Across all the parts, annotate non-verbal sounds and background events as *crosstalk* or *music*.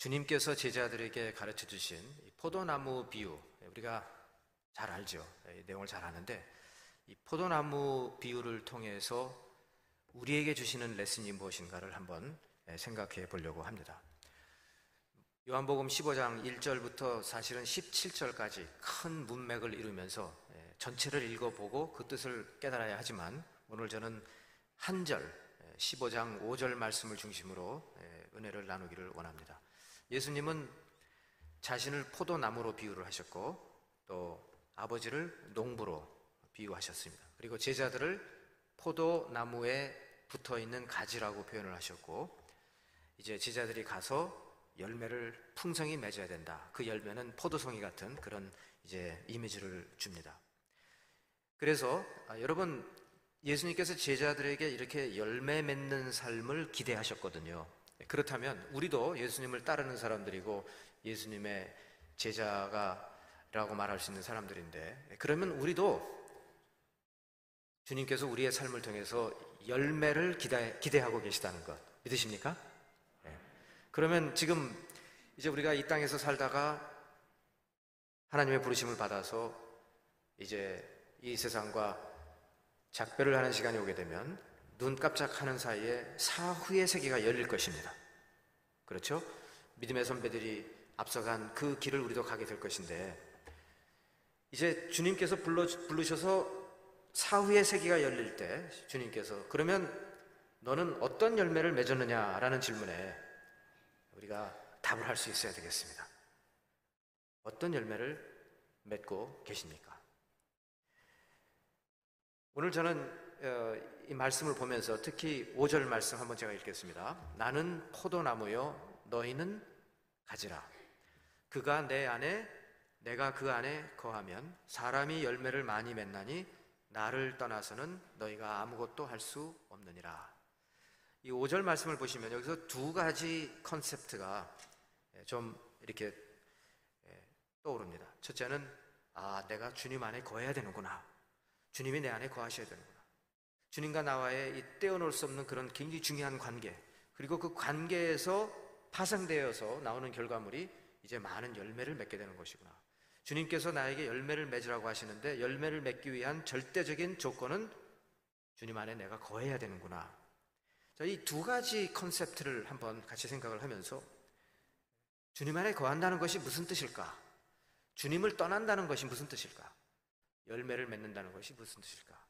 주님께서 제자들에게 가르쳐 주신 포도나무 비유, 우리가 잘 알죠. 이 내용을 잘 아는데, 이 포도나무 비유를 통해서 우리에게 주시는 레슨이 무엇인가를 한번 생각해 보려고 합니다. 요한복음 15장 1절부터 사실은 17절까지 큰 문맥을 이루면서 전체를 읽어보고 그 뜻을 깨달아야 하지만 오늘 저는 한 절, 15장 5절 말씀을 중심으로 은혜를 나누기를 원합니다. 예수님은 자신을 포도나무로 비유를 하셨고 또 아버지를 농부로 비유하셨습니다. 그리고 제자들을 포도나무에 붙어 있는 가지라고 표현을 하셨고 이제 제자들이 가서 열매를 풍성히 맺어야 된다. 그 열매는 포도송이 같은 그런 이제 이미지를 줍니다. 그래서 아, 여러분 예수님께서 제자들에게 이렇게 열매 맺는 삶을 기대하셨거든요. 그렇다면 우리도 예수님을 따르는 사람들이고 예수님의 제자가라고 말할 수 있는 사람들인데 그러면 우리도 주님께서 우리의 삶을 통해서 열매를 기대, 기대하고 계시다는 것 믿으십니까? 네. 그러면 지금 이제 우리가 이 땅에서 살다가 하나님의 부르심을 받아서 이제 이 세상과 작별을 하는 시간이 오게 되면 눈 깜짝하는 사이에 사후의 세계가 열릴 것입니다. 그렇죠? 믿음의 선배들이 앞서간 그 길을 우리도 가게 될 것인데 이제 주님께서 불러, 부르셔서 사후의 세계가 열릴 때 주님께서 그러면 너는 어떤 열매를 맺었느냐라는 질문에 우리가 답을 할 수 있어야 되겠습니다. 어떤 열매를 맺고 계십니까? 오늘 저는 어, 이 말씀을 보면서 특히 5절 말씀 한번 제가 읽겠습니다. 나는 포도나무요, 너희는 가지라. 그가 내 안에, 내가 그 안에 거하면 사람이 열매를 많이 맺나니 나를 떠나서는 너희가 아무것도 할 수 없느니라. 이 5절 말씀을 보시면 여기서 두 가지 컨셉트가 좀 이렇게 예, 떠오릅니다. 첫째는 아, 내가 주님 안에 거해야 되는구나. 주님이 내 안에 거하셔야 되는구나. 주님과 나와의 이 떼어놓을 수 없는 그런 굉장히 중요한 관계. 그리고 그 관계에서 파생되어서 나오는 결과물이 이제 많은 열매를 맺게 되는 것이구나. 주님께서 나에게 열매를 맺으라고 하시는데 열매를 맺기 위한 절대적인 조건은 주님 안에 내가 거해야 되는구나. 이두 가지 컨셉트를 한번 같이 생각을 하면서 주님 안에 거한다는 것이 무슨 뜻일까? 주님을 떠난다는 것이 무슨 뜻일까? 열매를 맺는다는 것이 무슨 뜻일까?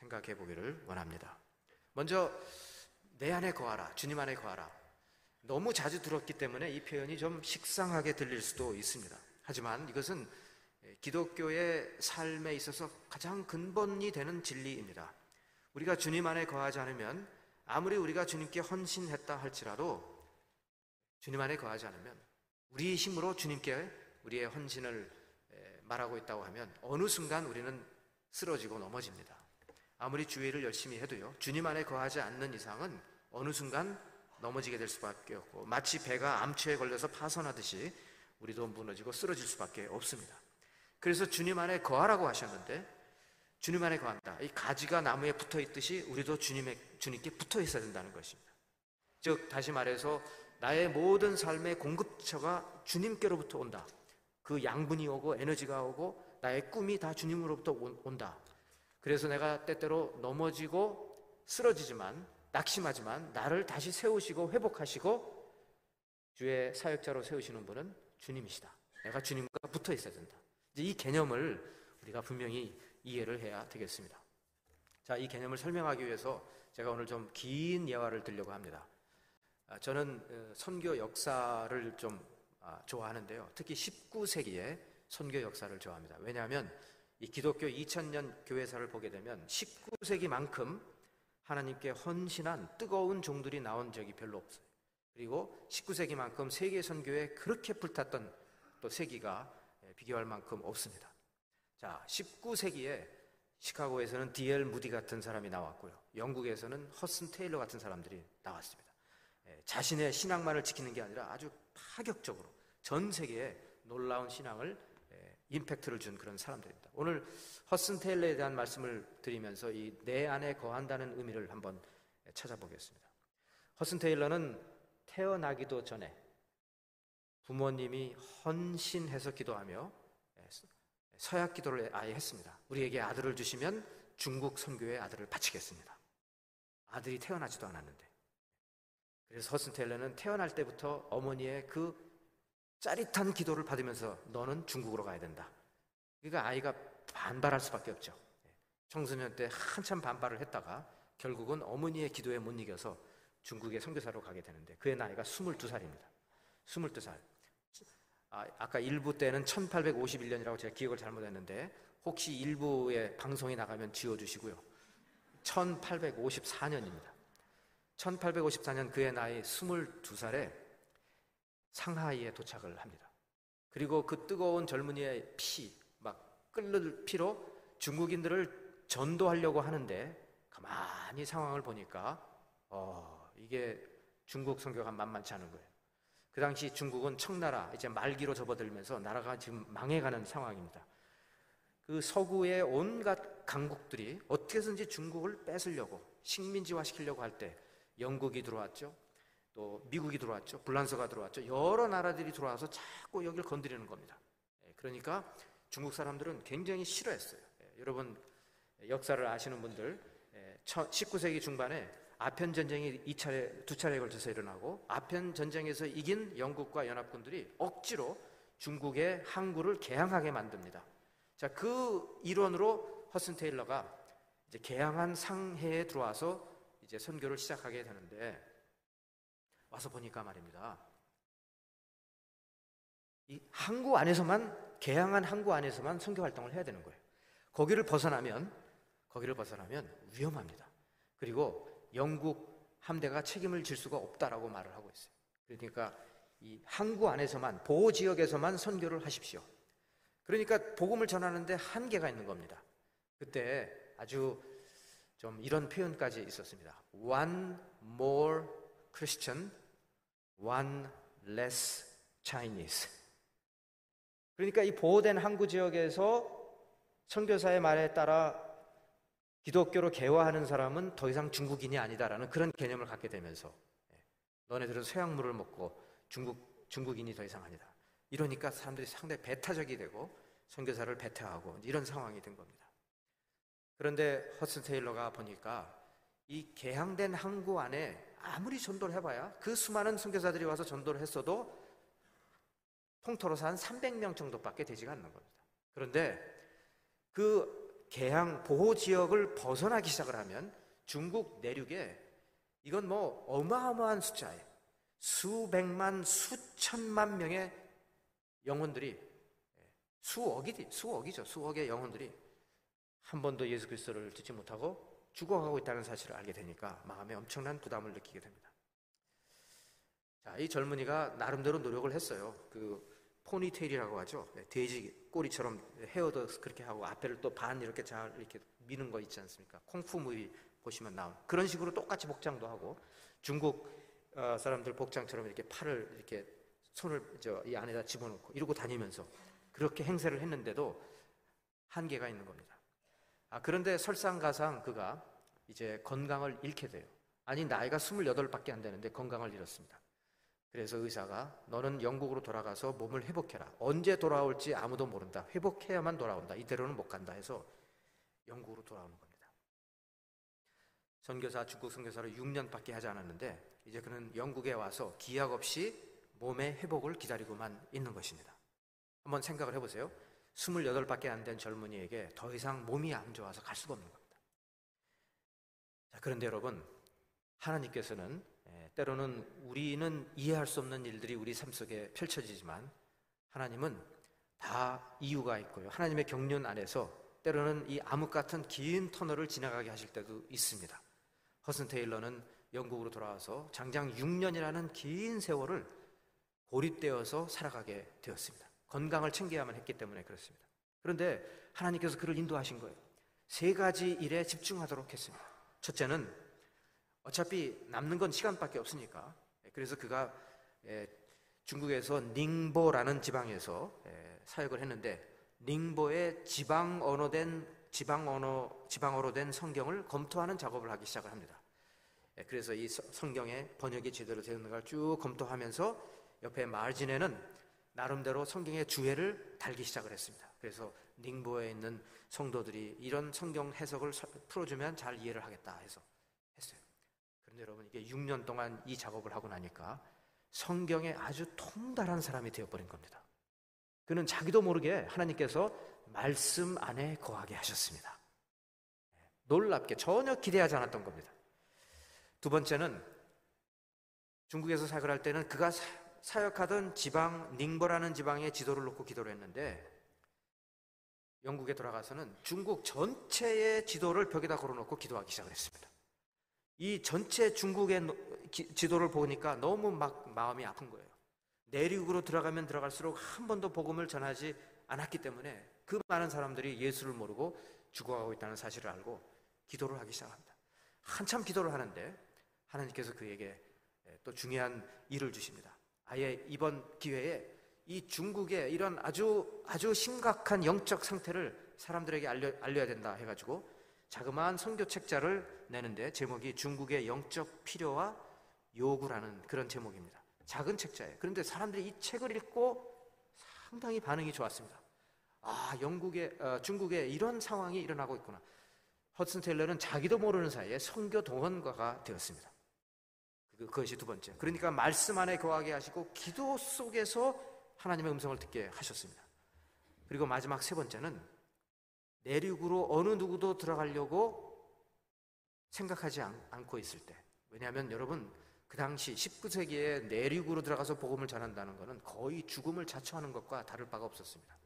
생각해 보기를 원합니다. 먼저 내 안에 거하라. 주님 안에 거하라. 너무 자주 들었기 때문에 이 표현이 좀 식상하게 들릴 수도 있습니다. 하지만 이것은 기독교의 삶에 있어서 가장 근본이 되는 진리입니다. 우리가 주님 안에 거하지 않으면 아무리 우리가 주님께 헌신했다 할지라도 주님 안에 거하지 않으면 우리 힘으로 주님께 우리의 헌신을 말하고 있다고 하면 어느 순간 우리는 쓰러지고 넘어집니다. 아무리 주의를 열심히 해도요, 주님 안에 거하지 않는 이상은 어느 순간 넘어지게 될 수밖에 없고, 마치 배가 암초에 걸려서 파손하듯이 우리도 무너지고 쓰러질 수밖에 없습니다. 그래서 주님 안에 거하라고 하셨는데, 주님 안에 거한다. 이 가지가 나무에 붙어 있듯이 우리도 주님의, 주님께 붙어 있어야 된다는 것입니다. 즉, 다시 말해서 나의 모든 삶의 공급처가 주님께로부터 온다. 그 양분이 오고 에너지가 오고 나의 꿈이 다 주님으로부터 온다. 그래서 내가 때때로 넘어지고 쓰러지지만 낙심하지만 나를 다시 세우시고 회복하시고 주의 사역자로 세우시는 분은 주님이시다. 내가 주님과 붙어 있어야 된다. 이제 이 개념을 우리가 분명히 이해를 해야 되겠습니다. 자, 이 개념을 설명하기 위해서 제가 오늘 좀 긴 예화를 들려고 합니다. 아, 저는 어, 선교 역사를 좀 아, 좋아하는데요. 특히 19세기의 선교 역사를 좋아합니다. 왜냐하면 이 기독교 2000년 교회사를 보게 되면 19세기만큼 하나님께 헌신한 뜨거운 종들이 나온 적이 별로 없어요. 그리고 19세기만큼 세계 선교에 그렇게 불탔던 또 세기가 예, 비교할 만큼 없습니다. 자, 19세기에 시카고에서는 D.L. 무디 같은 사람이 나왔고요. 영국에서는 허슨 테일러 같은 사람들이 나왔습니다. 예, 자신의 신앙만을 지키는 게 아니라 아주 파격적으로 전 세계에 놀라운 신앙을 임팩트를 준 그런 사람들입니다. 오늘 허슨 테일러에 대한 말씀을 드리면서 이 내 안에 거한다는 의미를 한번 찾아보겠습니다. 허슨 테일러는 태어나기도 전에 부모님이 헌신해서 기도하며 예, 서약 기도를 아예 했습니다. 우리에게 아들을 주시면 중국 선교의 아들을 바치겠습니다. 아들이 태어나지도 않았는데. 그래서 허슨 테일러는 태어날 때부터 어머니의 그 짜릿한 기도를 받으면서 너는 중국으로 가야 된다. 그러니까 아이가 반발할 수밖에 없죠. 예, 청소년 때 한참 반발을 했다가 결국은 어머니의 기도에 못 이겨서 중국의 선교사로 가게 되는데 그의 나이가 22살입니다. 22살. 아, 아까 일부 때는 1851년이라고 제가 기억을 잘못했는데 혹시 일부의 방송이 나가면 지워주시고요. 1854년입니다. 1854년 그의 나이 22살에 상하이에 도착을 합니다. 그리고 그 뜨거운 젊은이의 피, 막 끓는 피로 중국인들을 전도하려고 하는데 가만히 상황을 보니까 어, 이게 중국 선교가 만만치 않은 거예요. 그 당시 중국은 청나라 이제 말기로 접어들면서 나라가 지금 망해가는 상황입니다. 그 서구의 온갖 강국들이 어떻게든지 중국을 뺏으려고 식민지화 시키려고 할 때 영국이 들어왔죠. 또 미국이 들어왔죠. 불란서가 들어왔죠. 여러 나라들이 들어와서 자꾸 여기를 건드리는 겁니다. 예, 그러니까 중국 사람들은 굉장히 싫어했어요. 예, 여러분 역사를 아시는 분들 19세기 예, 중반에 아편 전쟁이 이 차례 두 차례에 걸쳐서 일어나고 아편 전쟁에서 이긴 영국과 연합군들이 억지로 중국의 항구를 개항하게 만듭니다. 자, 그 일원으로 허슨 테일러가 이제 개항한 상해에 들어와서 이제 선교를 시작하게 되는데 와서 보니까 말입니다. 이 항구 안에서만 개항한 항구 안에서만 선교 활동을 해야 되는 거예요. 거기를 벗어나면 거기를 벗어나면 위험합니다. 그리고 영국 함대가 책임을 질 수가 없다라고 말을 하고 있어요. 그러니까 이 항구 안에서만 보호 지역에서만 선교를 하십시오. 그러니까 복음을 전하는데 한계가 있는 겁니다. 그때 아주 좀 이런 표현까지 있었습니다. One more Christian, one less Chinese. 그러니까 이 보호된 항구 지역에서 선교사의 말에 따라 기독교로 개화하는 사람은 더 이상 중국인이 아니다라는 그런 개념을 갖게 되면서 예, 너네들은 서양물을 먹고 중국 중국인이 더 이상 아니다. 이러니까 사람들이 상당히 배타적이 되고 선교사를 배타하고 이런 상황이 된 겁니다. 그런데 허슨 테일러가 보니까 이 개항된 항구 안에 아무리 전도를 해봐야 그 수많은 선교사들이 와서 전도를 했어도 통틀어서 한 300명 정도밖에 되지가 않는 겁니다. 그런데 그 개항 보호 지역을 벗어나기 시작을 하면 중국 내륙에 이건 뭐 어마어마한 숫자예요. 수백만, 수천만 명의 영혼들이 수억이 수억이죠. 수억의 영혼들이 한 번도 예수 그리스도를 듣지 못하고 죽어가고 있다는 사실을 알게 되니까 마음에 엄청난 부담을 느끼게 됩니다. 자, 이 젊은이가 나름대로 노력을 했어요. 그 포니테일이라고 하죠. 네, 돼지 꼬리처럼 헤어도 그렇게 하고 앞에를 또 반 이렇게 잘 이렇게 미는 거 있지 않습니까? 콩푸 무비 보시면 나온 그런 식으로 똑같이 복장도 하고 중국 어, 사람들 복장처럼 이렇게 팔을 이렇게 손을 저 이 안에다 집어넣고 이러고 다니면서 그렇게 행세를 했는데도 한계가 있는 겁니다. 아, 그런데 설상가상 그가 이제 건강을 잃게 돼요. 아니 나이가 28밖에 안 되는데 건강을 잃었습니다. 그래서 의사가 너는 영국으로 돌아가서 몸을 회복해라. 언제 돌아올지 아무도 모른다. 회복해야만 돌아온다. 이대로는 못 간다 해서 영국으로 돌아오는 겁니다. 선교사 중국 선교사를 6년밖에 하지 않았는데 이제 그는 영국에 와서 기약 없이 몸의 회복을 기다리고만 있는 것입니다. 한번 생각을 해보세요. 28밖에 안 된 젊은이에게 더 이상 몸이 안 좋아서 갈 수가 없는 겁니다. 자, 그런데 여러분, 하나님께서는 때로는 우리는 이해할 수 없는 일들이 우리 삶 속에 펼쳐지지만 하나님은 다 이유가 있고요. 하나님의 경륜 안에서 때로는 이 암흑 같은 긴 터널을 지나가게 하실 때도 있습니다. 허슨 테일러는 영국으로 돌아와서 장장 6년이라는 긴 세월을 고립되어서 살아가게 되었습니다. 건강을 챙겨야만 했기 때문에 그렇습니다. 그런데 하나님께서 그를 인도하신 거예요. 세 가지 일에 집중하도록 했습니다. 첫째는 어차피 남는 건 시간밖에 없으니까. 그래서 그가 중국에서 닝보라는 지방에서 사역을 했는데 닝보의 지방 언어된 지방 언어 지방어로 된 성경을 검토하는 작업을 하기 시작을 합니다. 그래서 이 성경의 번역이 제대로 되는 걸쭉 검토하면서 옆에 마진에는 나름대로 성경의 주해를 달기 시작을 했습니다. 그래서 닝보에 있는 성도들이 이런 성경 해석을 풀어주면 잘 이해를 하겠다 해서 했어요. 그런데 여러분 이게 6년 동안 이 작업을 하고 나니까 성경에 아주 통달한 사람이 되어버린 겁니다. 그는 자기도 모르게 하나님께서 말씀 안에 거하게 하셨습니다. 놀랍게 전혀 기대하지 않았던 겁니다. 두 번째는 중국에서 사역을 할 때는 그가 사역하던 지방 닝버라는 지방에 지도를 놓고 기도를 했는데 영국에 돌아가서는 중국 전체의 지도를 벽에다 걸어놓고 기도하기 시작을 했습니다. 이 전체 중국의 지도를 보니까 너무 막 마음이 아픈 거예요. 내륙으로 들어가면 들어갈수록 한 번도 복음을 전하지 않았기 때문에 그 많은 사람들이 예수를 모르고 죽어가고 있다는 사실을 알고 기도를 하기 시작합니다. 한참 기도를 하는데 하나님께서 그에게 또 중요한 일을 주십니다. 아예 이번 기회에 이 중국의 이런 아주 아주 심각한 영적 상태를 사람들에게 알려, 알려야 된다 해가지고 자그마한 선교 책자를 내는데 제목이 중국의 영적 필요와 요구라는 그런 제목입니다. 작은 책자예요. 그런데 사람들이 이 책을 읽고 상당히 반응이 좋았습니다. 아, 영국의 어, 중국에 이런 상황이 일어나고 있구나. 허슨 테일러는 자기도 모르는 사이에 선교 동원가가 되었습니다. 그, 그것이 두 번째. 그러니까 말씀 안에 거하게 하시고 기도 속에서 하나님의 음성을 듣게 하셨습니다. 그리고 마지막 세 번째는 내륙으로 어느 누구도 들어가려고 생각하지 않, 고 있을 때. 왜냐하면 여러분 그 당시 19세기에 내륙으로 들어가서 복음을 전한다는 것은 거의 죽음을 자초하는 것과 다를 바가 없었습니다.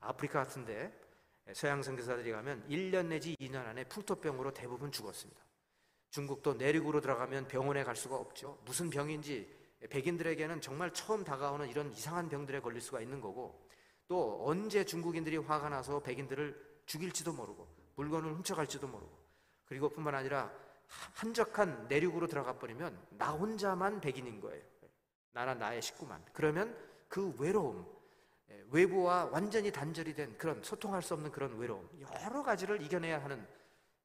아프리카 같은데 서양 선교사들이 가면 1년 내지 2년 안에 풍토병으로 대부분 죽었습니다. 중국도 내륙으로 들어가면 병원에 갈 수가 없죠. 무슨 병인지 백인들에게는 정말 처음 다가오는 이런 이상한 병들에 걸릴 수가 있는 거고 또 언제 중국인들이 화가 나서 백인들을 죽일지도 모르고 물건을 훔쳐갈지도 모르고 그리고 뿐만 아니라 한적한 내륙으로 들어가 버리면 나 혼자만 백인인 거예요. 나나 나의 식구만. 그러면 그 외로움, 외부와 완전히 단절이 된 그런 소통할 수 없는 그런 외로움, 여러 가지를 이겨내야 하는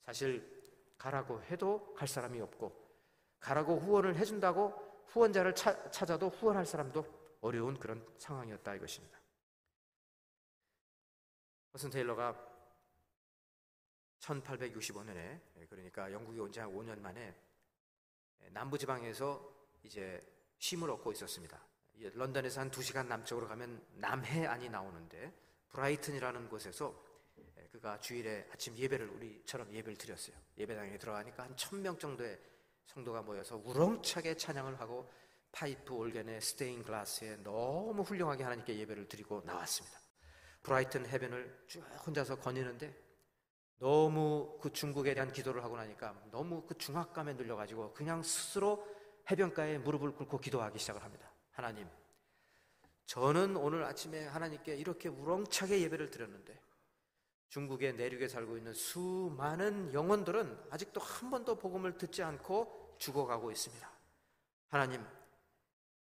사실 가라고 해도 갈 사람이 없고 가라고 후원을 해준다고 후원자를 차, 찾아도 후원할 사람도 어려운 그런 상황이었다 이것입니다. 허슨 테일러가 1865년에 그러니까 영국에 온 지 한 5년 만에 남부 지방에서 이제 쉼을 얻고 있었습니다. 런던에서 한 2시간 남쪽으로 가면 남해안이 나오는데 브라이튼이라는 곳에서 그가 주일에 아침 예배를 우리처럼 예배를 드렸어요. 예배당에 들어가니까 한 천 명 정도의 성도가 모여서 우렁차게 찬양을 하고 파이프 올겐에 스테인 글라스에 너무 훌륭하게 하나님께 예배를 드리고 나왔습니다. 브라이튼 해변을 쭉 혼자서 거니는데 너무 그 중국에 대한 기도를 하고 나니까 너무 그 중압감에 눌려가지고 그냥 스스로 해변가에 무릎을 꿇고 기도하기 시작을 합니다. 하나님, 저는 오늘 아침에 하나님께 이렇게 우렁차게 예배를 드렸는데 중국의 내륙에 살고 있는 수많은 영혼들은 아직도 한 번도 복음을 듣지 않고 죽어가고 있습니다. 하나님,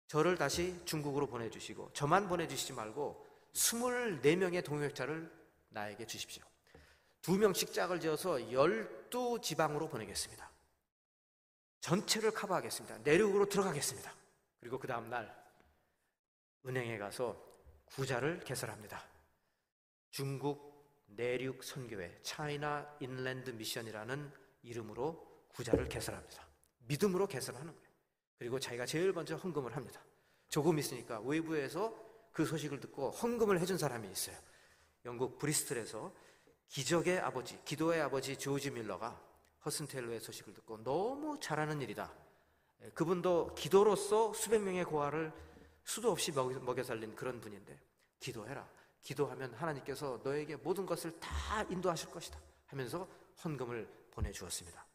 저를 다시 중국으로 보내주시고, 저만 보내주시지 말고, 24명의 동역자를 나에게 주십시오. 두 명씩 짝을 지어서 열두 지방으로 보내겠습니다. 전체를 커버하겠습니다. 내륙으로 들어가겠습니다. 그리고 그 다음날, 은행에 가서 구자를 개설합니다. 중국 내륙 선교회 차이나 인랜드 미션이라는 이름으로 구자를 개설합니다. 믿음으로 개설하는 거예요. 그리고 자기가 제일 먼저 헌금을 합니다. 조금 있으니까 외부에서 그 소식을 듣고 헌금을 해준 사람이 있어요. 영국 브리스틀에서 기적의 아버지, 기도의 아버지 조지 밀러가 허슨 테일러의 소식을 듣고 너무 잘하는 일이다. 그분도 기도로서 수백 명의 고아를 수도 없이 먹여 살린 그런 분인데 기도해라. 기도하면 하나님께서 너에게 모든 것을 다 인도하실 것이다 하면서 헌금을 보내주었습니다.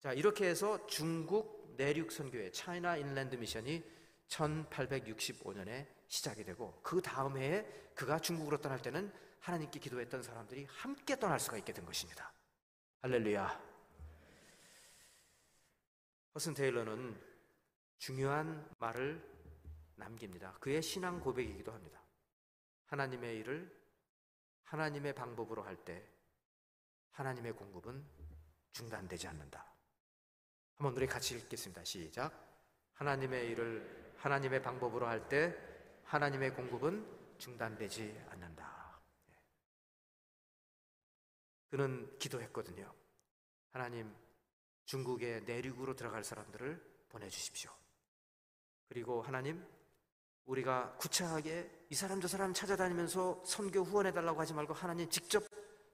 자, 이렇게 해서 중국 내륙 선교회 차이나 인랜드 미션이 1865년에 시작이 되고 그 다음 해에 그가 중국으로 떠날 때는 하나님께 기도했던 사람들이 함께 떠날 수가 있게 된 것입니다. 할렐루야. 허슨 테일러는 중요한 말을 남깁니다. 그의 신앙 고백이기도 합니다. 하나님의 일을 하나님의 방법으로 할 때 하나님의 공급은 중단되지 않는다. 한번 우리 같이 읽겠습니다. 시작. 하나님의 일을 하나님의 방법으로 할 때 하나님의 공급은 중단되지 않는다. 예. 그는 기도했거든요. 하나님, 중국의 내륙으로 들어갈 사람들을 보내주십시오. 그리고 하나님, 우리가 구차하게 이 사람 저 사람 찾아다니면서 선교 후원해 달라고 하지 말고 하나님 직접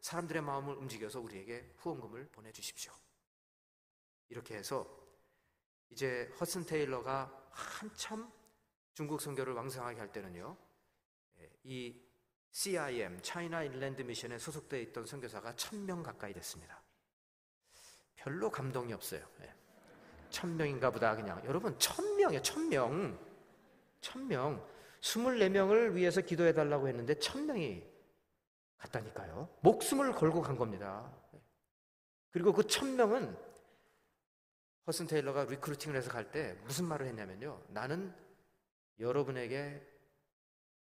사람들의 마음을 움직여서 우리에게 후원금을 보내 주십시오. 이렇게 해서 이제 허슨 테일러가 한참 중국 선교를 왕성하게 할 때는요, 예, 이 CIM, 차이나 인랜드 미션에 소속되어 있던 선교사가 천 명 가까이 됐습니다. 별로 감동이 없어요. 예. 천 명인가 보다 그냥. 여러분, 천 명이에요, 천 명. 천 명. 24명을 위해서 기도해 달라고 했는데 천 명이 갔다니까요. 목숨을 걸고 간 겁니다. 그리고 그 천 명은 허드슨 테일러가 recruiting을 해서 갈 때 무슨 말을 했냐면요. 나는 여러분에게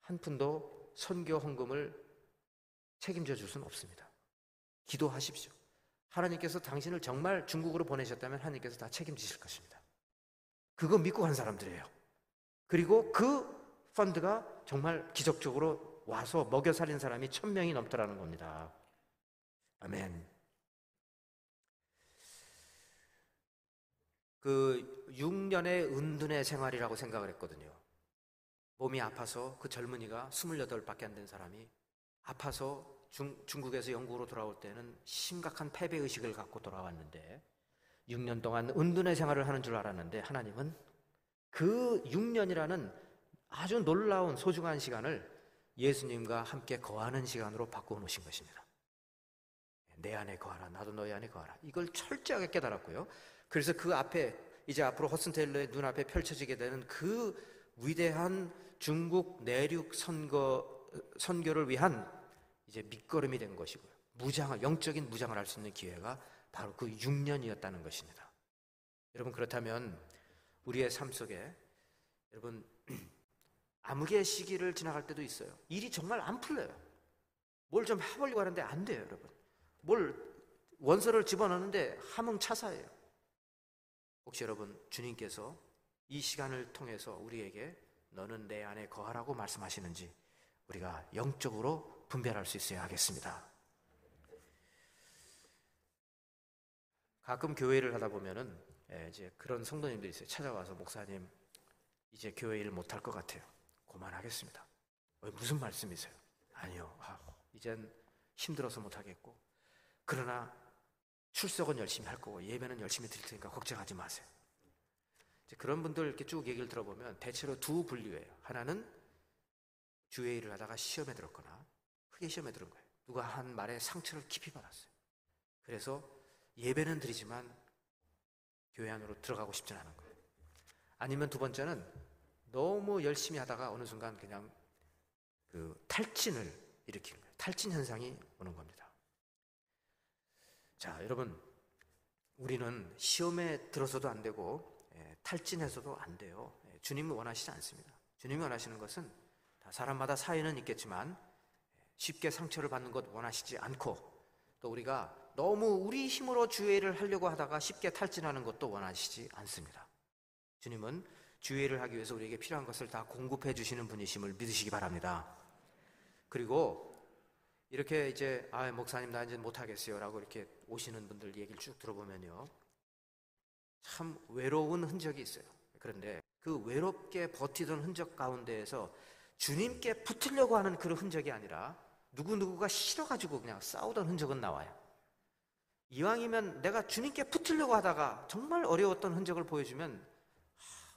한 푼도 선교 헌금을 책임져 줄 수는 없습니다. 기도하십시오. 하나님께서 당신을 정말 중국으로 보내셨다면 하나님께서 다 책임지실 것입니다. 그거 믿고 간 사람들이에요. 그리고 그 펀드가 정말 기적적으로 와서 먹여 살린 사람이 천 명이 넘더라는 겁니다. 아멘. 그 6년의 은둔의 생활이라고 생각을 했거든요. 몸이 아파서 그 젊은이가 28밖에 안 된 사람이 아파서 중, 중국에서 영국으로 돌아올 때는 심각한 패배의식을 갖고 돌아왔는데 6년 동안 은둔의 생활을 하는 줄 알았는데 하나님은 그 6년이라는 아주 놀라운 소중한 시간을 예수님과 함께 거하는 시간으로 바꾸어 놓으신 것입니다. 내 안에 거하라, 나도 너희 안에 거하라. 이걸 철저하게 깨달았고요. 그래서 그 앞에 이제 앞으로 허슨 테일러의 눈앞에 펼쳐지게 되는 그 위대한 중국 내륙 선거 선교를 위한 이제 밑거름이 된 것이고요. 무장 영적인 무장을 할 수 있는 기회가 바로 그 6년이었다는 것입니다. 여러분 그렇다면 우리의 삶 속에 여러분 *clears throat* 암흑의 시기를 지나갈 때도 있어요. 일이 정말 안 풀려요. 뭘 좀 해보려고 하는데 안 돼요, 여러분. 뭘 원서를 집어넣는데 함흥차사예요. 혹시 여러분 주님께서 이 시간을 통해서 우리에게 너는 내 안에 거하라고 말씀하시는지 우리가 영적으로 분별할 수 있어야 하겠습니다. 가끔 교회를 하다 보면은 예, 이제 그런 성도님들이 있어요. 찾아와서 목사님 이제 교회 일 못할 것 같아요. 그만하겠습니다. 무슨 말씀이세요? 아니요. 아, 이젠 힘들어서 못하겠고 그러나 출석은 열심히 할 거고 예배는 열심히 드릴 테니까 걱정하지 마세요. 그런 분들 이렇게 쭉 얘기를 들어보면 대체로 두 분류예요. 하나는 주의 일을 하다가 시험에 들었거나 크게 시험에 들은 거예요. 누가 한 말에 상처를 깊이 받았어요. 그래서 예배는 드리지만 교회 안으로 들어가고 싶지 않은 거예요. 아니면 두 번째는 너무 열심히 하다가 어느 순간 그냥 그 탈진을 일으키는 거예요. 탈진 현상이 오는 겁니다. 자, 여러분, 우리는 시험에 들어서도 안 되고 예, 탈진해서도 안 돼요. 예, 주님은 원하시지 않습니다. 주님이 원하시는 것은 다 사람마다 사이는 있겠지만 예, 쉽게 상처를 받는 것 원하시지 않고 또 우리가 너무 우리 힘으로 주의를 하려고 하다가 쉽게 탈진하는 것도 원하시지 않습니다. 주님은 주의를 하기 위해서 우리에게 필요한 것을 다 공급해 주시는 분이심을 믿으시기 바랍니다. 그리고 이렇게 이제 아 목사님 나 이제 못하겠어요라고 이렇게 오시는 분들 얘기를 쭉 들어보면요 참 외로운 흔적이 있어요. 그런데 그 외롭게 버티던 흔적 가운데에서 주님께 붙으려고 하는 그런 흔적이 아니라 누구 누구가 싫어가지고 그냥 싸우던 흔적은 나와요. 이왕이면 내가 주님께 붙으려고 하다가 정말 어려웠던 흔적을 보여주면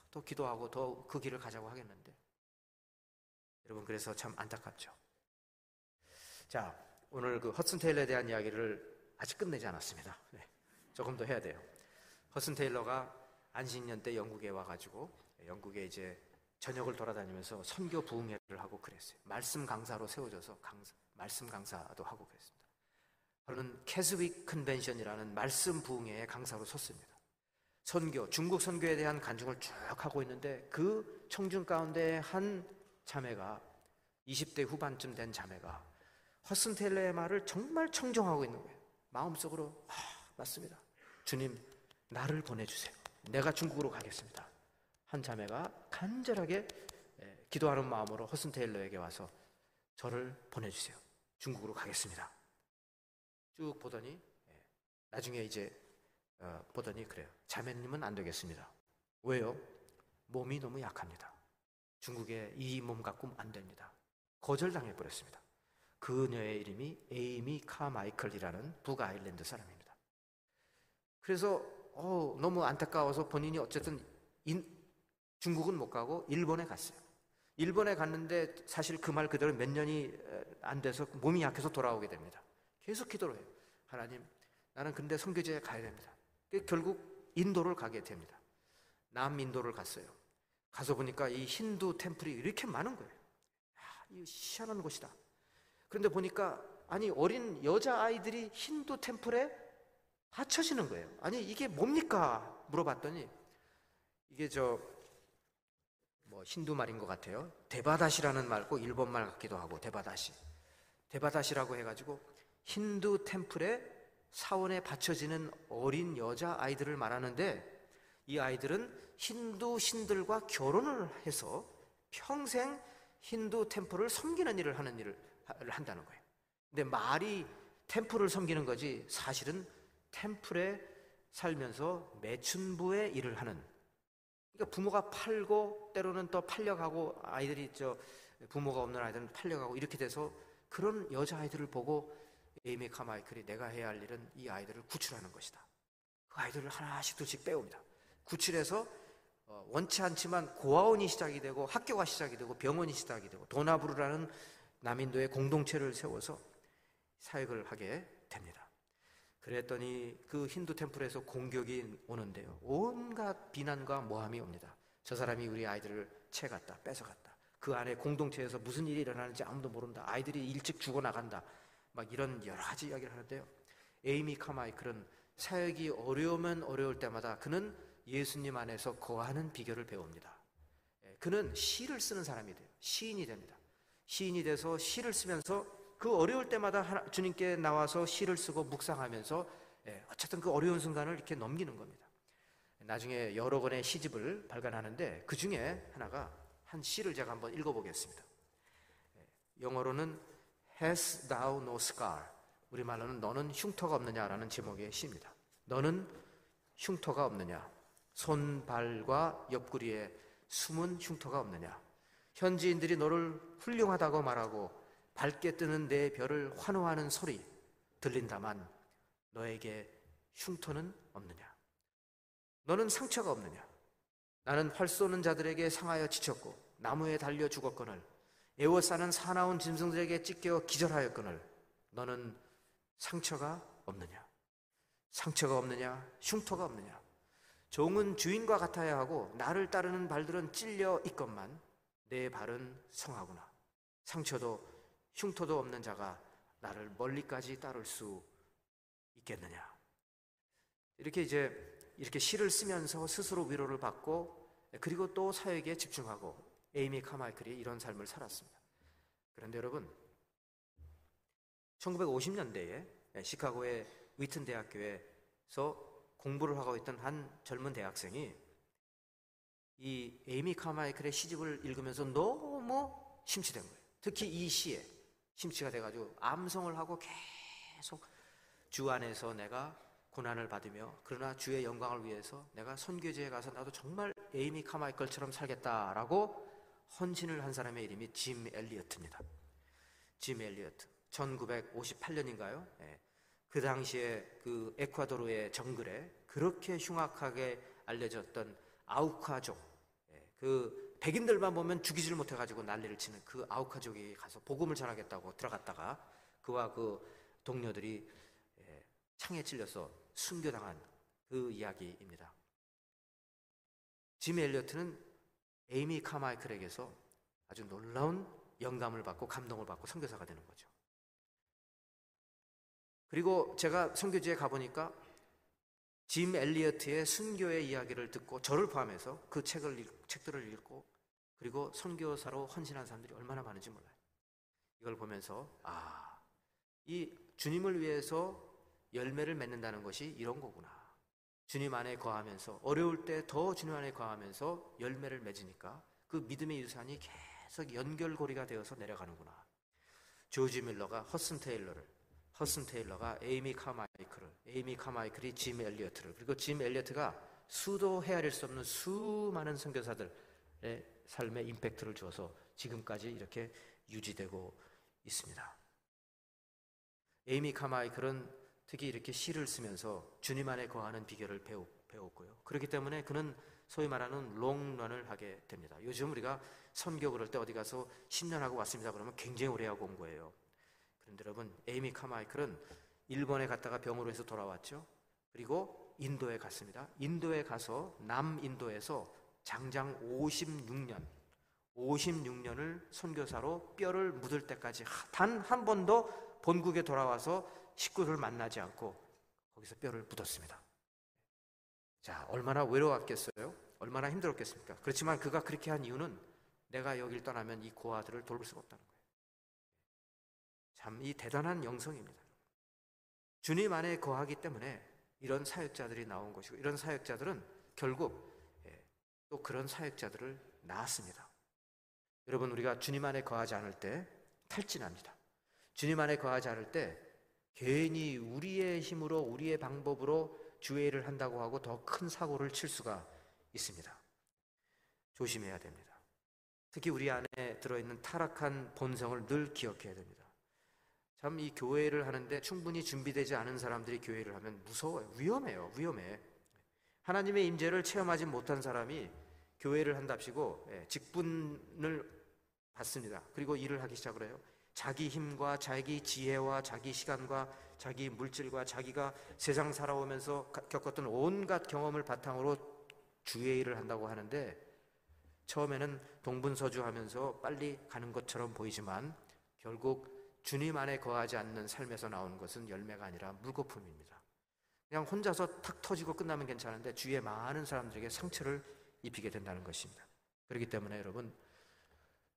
더 기도하고 더 그 길을 가자고 하겠는데 여러분 그래서 참 안타깝죠. 자, 오늘 그 허슨 테일러에 대한 이야기를 아직 끝내지 않았습니다. 네, 조금 더 해야 돼요. 허슨 테일러가 안식년 때 영국에 와가지고 영국에 이제 전역을 돌아다니면서 선교 부흥회를 하고 그랬어요. 말씀 강사로 세워져서 강사, 말씀 강사도 하고 그랬습니다. 저는 캐스윅 컨벤션이라는 말씀 부흥회의 강사로 섰습니다. 선교, 중국 선교에 대한 간증을 쭉 하고 있는데 그 청중 가운데 한 자매가 20대 후반쯤 된 자매가 허슨 텔레의 말을 정말 청정하고 있는 거예요. 마음속으로 아, 맞습니다. 주님 나를 보내주세요. 내가 중국으로 가겠습니다. 한 자매가 간절하게 기도하는 마음으로 허슨 테일러에게 와서 저를 보내주세요. 중국으로 가겠습니다. 쭉 보더니 예, 나중에 이제 어, 보더니 그래요. 자매님은 안 되겠습니다. 왜요? 몸이 너무 약합니다. 중국에 이 몸 갖고 안 됩니다. 거절당해 버렸습니다. 그녀의 이름이 에이미 카마이클이라는 북아일랜드 사람입니다. 그래서 어, 너무 안타까워서 본인이 어쨌든 인, 중국은 못 가고 일본에 갔어요. 일본에 갔는데 사실 그 말 그대로 몇 년이 안 돼서 몸이 약해서 돌아오게 됩니다. 계속 기도를 해요. 하나님, 나는 근데 선교지에 가야 됩니다. 결국 인도를 가게 됩니다. 남인도를 갔어요. 가서 보니까 이 힌두 템플이 이렇게 많은 거예요. 야, 이 희한한 곳이다. 그런데 보니까 아니 어린 여자 아이들이 힌두 템플에 바쳐지는 거예요. 아니 이게 뭡니까? 물어봤더니 이게 저 뭐 힌두 말인 것 같아요. 데바다시라는 말고 일본 말 같기도 하고 데바다시. 데바다시라고 해가지고 힌두 템플에 사원에 바쳐지는 어린 여자 아이들을 말하는데 이 아이들은 힌두 신들과 결혼을 해서 평생 힌두 템플을 섬기는 일을 하는 일을 한다는 거예요. 근데 말이 템플을 섬기는 거지 사실은 템플에 살면서 매춘부의 일을 하는 그러니까 부모가 팔고 때로는 또 팔려가고 아이들이 저 부모가 없는 아이들은 팔려가고 이렇게 돼서 그런 여자 아이들을 보고 에이미 카마이클이 내가 해야 할 일은 이 아이들을 구출하는 것이다. 그 아이들을 하나씩 둘씩 빼옵니다. 구출해서 어, 원치 않지만 고아원이 시작이 되고 학교가 시작이 되고 병원이 시작이 되고 도나부르라는 남인도의 공동체를 세워서 사역을 하게 됩니다. 그랬더니 그 힌두 템플에서 공격이 오는데요. 온갖 비난과 모함이 옵니다. 저 사람이 우리 아이들을 채갔다, 뺏어갔다. 그 안에 공동체에서 무슨 일이 일어나는지 아무도 모른다. 아이들이 일찍 죽어나간다. 막 이런 여러 가지 이야기를 하는데요. 에이미 카마이클은 사역이 어려우면 어려울 때마다 그는 예수님 안에서 거하는 비결을 배웁니다. 예, 그는 시를 쓰는 사람이 돼요. 시인이 됩니다. 시인이 돼서 시를 쓰면서 그 어려울 때마다 주님께 나와서 시를 쓰고 묵상하면서 예, 어쨌든 그 어려운 순간을 이렇게 넘기는 겁니다. 나중에 여러 권의 시집을 발간하는데 그 중에 하나가 한 시를 제가 한번 읽어보겠습니다. 예, 영어로는 Has thou no scar? 우리말로는 너는 흉터가 없느냐라는 제목의 시입니다. 너는 흉터가 없느냐? 손발과 옆구리에 숨은 흉터가 없느냐? 현지인들이 너를 훌륭하다고 말하고 밝게 뜨는 내 별을 환호하는 소리 들린다만 너에게 흉터는 없느냐? 너는 상처가 없느냐? 나는 활 쏘는 자들에게 상하여 지쳤고 나무에 달려 죽었거늘 애워싸는 사나운 짐승들에게 찢겨 기절하였거늘 너는 상처가 없느냐? 상처가 없느냐? 흉터가 없느냐? 종은 주인과 같아야 하고 나를 따르는 발들은 찔려 있건만 내 발은 성하구나. 상처도 흉터도 없는 자가 나를 멀리까지 따를 수 있겠느냐. 이렇게 이제 이렇게 시를 쓰면서 스스로 위로를 받고 그리고 또 사역에 집중하고 에이미 카마이클이 이런 삶을 살았습니다. 그런데 여러분 1950년대에 시카고의 위튼 대학교에서 공부를 하고 있던 한 젊은 대학생이 이 에이미 카마이클의 시집을 읽으면서 너무 심취된 거예요. 특히 이 시에 심취가 돼가지고 암송을 하고 계속 주 안에서 내가 고난을 받으며 그러나 주의 영광을 위해서 내가 선교지에 가서 나도 정말 에이미 카마이클처럼 살겠다라고 헌신을 한 사람의 이름이 짐 엘리어트입니다. 짐 엘리어트. 1958년인가요? 네. 그 당시에 그 에콰도르의 정글에 그렇게 흉악하게 알려졌던 아우카족, 네. 그 백인들만 보면 죽이지를 못해가지고 난리를 치는 그 아우카족이 가서 복음을 전하겠다고 들어갔다가 그와 그 동료들이 예, 창에 찔려서 순교당한 그 이야기입니다. 짐 엘리어트는 에이미 카마이클에게서 아주 놀라운 영감을 받고 감동을 받고 선교사가 되는 거죠. 그리고 제가 선교지에 가보니까 짐 엘리어트의 순교의 이야기를 듣고 저를 포함해서 그 책을 읽, 책들을 읽고 그리고 선교사로 헌신한 사람들이 얼마나 많은지 몰라요. 이걸 보면서 아, 이 주님을 위해서 열매를 맺는다는 것이 이런 거구나. 주님 안에 거하면서 어려울 때 더 주님 안에 거하면서 열매를 맺으니까 그 믿음의 유산이 계속 연결고리가 되어서 내려가는구나. 조지 밀러가 허슨 테일러를, 허슨 테일러가 에이미 카마이크를, 에이미 카마이클이 짐 엘리어트를, 그리고 짐 엘리어트가 수도 헤아릴 수 없는 수많은 선교사들의 삶에 임팩트를 주어서 지금까지 이렇게 유지되고 있습니다. 에이미 카마이클은 특히 이렇게 시를 쓰면서 주님 안에 거하는 비결을 배웠고요. 그렇기 때문에 그는 소위 말하는 롱런을 하게 됩니다. 요즘 우리가 선교 그럴 때 어디 가서 10년 하고 왔습니다. 그러면 굉장히 오래 하고 온 거예요. 그런데 여러분, 에이미 카마이클은 일본에 갔다가 병으로 해서 돌아왔죠. 그리고 인도에 갔습니다. 인도에 가서 남인도에서 장장 56년, 56년을 선교사로 뼈를 묻을 때까지 단 한 번도 본국에 돌아와서 식구를 만나지 않고 거기서 뼈를 묻었습니다. 자, 얼마나 외로웠겠어요? 얼마나 힘들었겠습니까? 그렇지만 그가 그렇게 한 이유는 내가 여길 떠나면 이 고아들을 돌볼 수가 없다는 거예요. 참, 이 대단한 영성입니다. 주님 안에 거하기 때문에 이런 사역자들이 나온 것이고, 이런 사역자들은 결국 예, 또 그런 사역자들을 낳았습니다. 여러분, 우리가 주님 안에 거하지 않을 때 탈진합니다. 주님 안에 거하지 않을 때 괜히 우리의 힘으로, 우리의 방법으로 주의를 한다고 하고 더 큰 사고를 칠 수가 있습니다. 조심해야 됩니다. 특히 우리 안에 들어있는 타락한 본성을 늘 기억해야 됩니다. 참 이 교회를 하는데 충분히 준비되지 않은 사람들이 교회를 하면 무서워요. 위험해요. 위험해. 하나님의 임재를 체험하지 못한 사람이 교회를 한답시고 예, 직분을 받습니다. 그리고 일을 하기 시작을 해요. 자기 힘과 자기 지혜와 자기 시간과 자기 물질과 자기가 세상 살아오면서 겪었던 온갖 경험을 바탕으로 주의 일을 한다고 하는데 처음에는 동분서주하면서 빨리 가는 것처럼 보이지만 결국 주님 안에 거하지 않는 삶에서 나오는 것은 열매가 아니라 물거품입니다. 그냥 혼자서 탁 터지고 끝나면 괜찮은데 주위에 많은 사람들에게 상처를 입히게 된다는 것입니다. 그렇기 때문에 여러분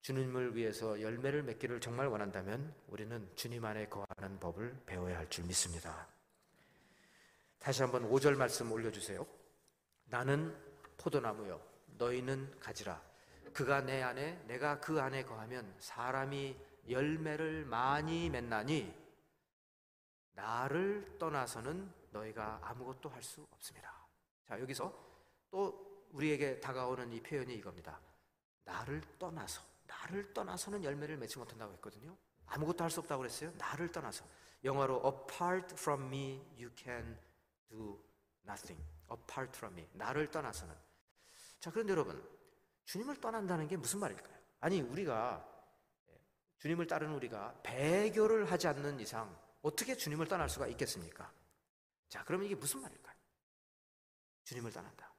주님을 위해서 열매를 맺기를 정말 원한다면 우리는 주님 안에 거하는 법을 배워야 할 줄 믿습니다. 다시 한번 5절 말씀 올려주세요. 나는 포도나무요. 너희는 가지라. 그가 내 안에, 내가 그 안에 거하면 사람이 열매를 많이 맺나니 나를 떠나서는 너희가 아무것도 할 수 없습니다. 자, 여기서 또 우리에게 다가오는 이 표현이 이겁니다. 나를 떠나서. 나를 떠나서는 열매를 맺지 못한다고 했거든요. 아무것도 할 수 없다고 그랬어요. 나를 떠나서. 영어로 apart from me you can do nothing. apart from me. 나를 떠나서는. 자, 그런데 여러분, 주님을 떠난다는 게 무슨 말일까요? 아니, 우리가 예, 주님을 따르는 우리가 배교를 하지 않는 이상 어떻게 주님을 떠날 수가 있겠습니까? 자, 그러면 이게 무슨 말일까요? 주님을 떠난다.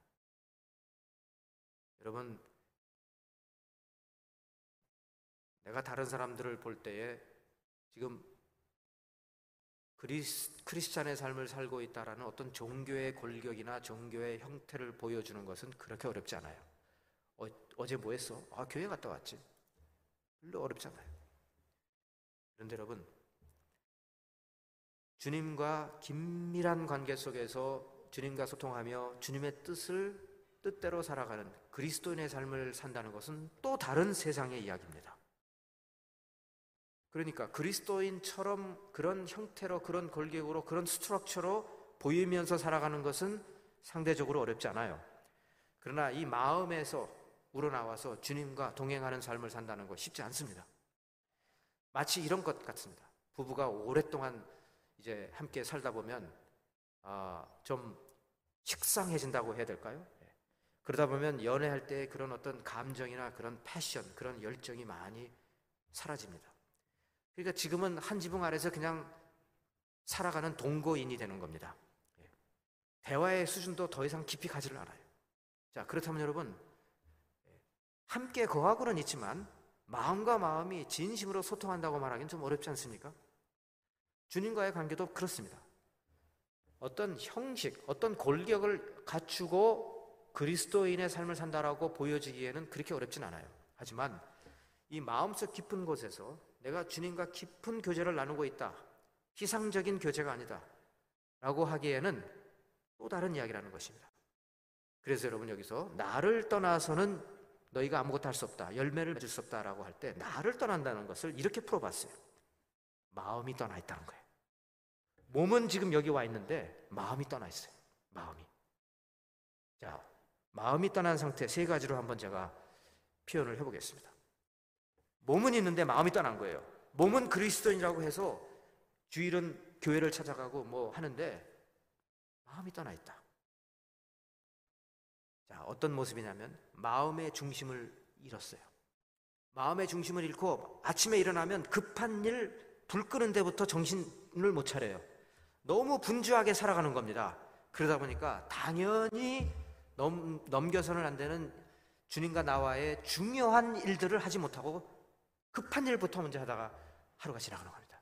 여러분, 내가 다른 사람들을 볼 때에 지금 크리스, 크리스찬의 삶을 살고 있다라는 어떤 종교의 골격이나 종교의 형태를 보여주는 것은 그렇게 어렵지 않아요. 어, 제뭐 했어? 아, 교회 갔다 왔지. 별로 어렵잖아요. 그런데 여러분, 주님과 긴밀한 관계 속에서 주님과 소통하며 주님의 뜻을 뜻대로 살아가는 그리스도인의 삶을 산다는 것은 또 다른 세상의 이야기입니다. 그러니까 그리스도인처럼 그런 형태로 그런 골격으로 그런 스트럭처로 보이면서 살아가는 것은 상대적으로 어렵지 않아요. 그러나 이 마음에서 우러나와서 주님과 동행하는 삶을 산다는 것 쉽지 않습니다. 마치 이런 것 같습니다. 부부가 오랫동안 이제 함께 살다 보면 아, 좀 식상해진다고 해야 될까요? 예. 그러다 보면 연애할 때 그런 어떤 감정이나 그런 패션, 그런 열정이 많이 사라집니다. 그러니까 지금은 한 지붕 아래서 그냥 살아가는 동거인이 되는 겁니다. 예. 대화의 수준도 더 이상 깊이 가지를 않아요. 자, 그렇다면 여러분, 예. 함께 거하고는 있지만 마음과 마음이 진심으로 소통한다고 말하기는 좀 어렵지 않습니까? 주님과의 관계도 그렇습니다. 어떤 형식, 어떤 골격을 갖추고 그리스도인의 삶을 산다라고 보여지기에는 그렇게 어렵진 않아요. 하지만 이 마음속 깊은 곳에서 내가 주님과 깊은 교제를 나누고 있다. 피상적인 교제가 아니다. 라고 하기에는 또 다른 이야기라는 것입니다. 그래서 여러분 여기서 나를 떠나서는 너희가 아무것도 할 수 없다. 열매를 맺을 수 없다라고 할 때 나를 떠난다는 것을 이렇게 풀어봤어요. 마음이 떠나 있다는 거예요. 몸은 지금 여기 와 있는데 마음이 떠나 있어요. 마음이. 자, 마음이 떠난 상태 세 가지로 한번 제가 표현을 해보겠습니다. 몸은 있는데 마음이 떠난 거예요. 몸은 그리스도인이라고 해서 주일은 교회를 찾아가고 뭐 하는데 마음이 떠나 있다. 자, 어떤 모습이냐면 마음의 중심을 잃었어요. 마음의 중심을 잃고 아침에 일어나면 급한 일 불 끄는 데부터 정신을 못 차려요. 너무 분주하게 살아가는 겁니다. 그러다 보니까 당연히 넘, 넘겨서는 안 되는 주님과 나와의 중요한 일들을 하지 못하고 급한 일부터 먼저 하다가 하루가 지나가는 겁니다.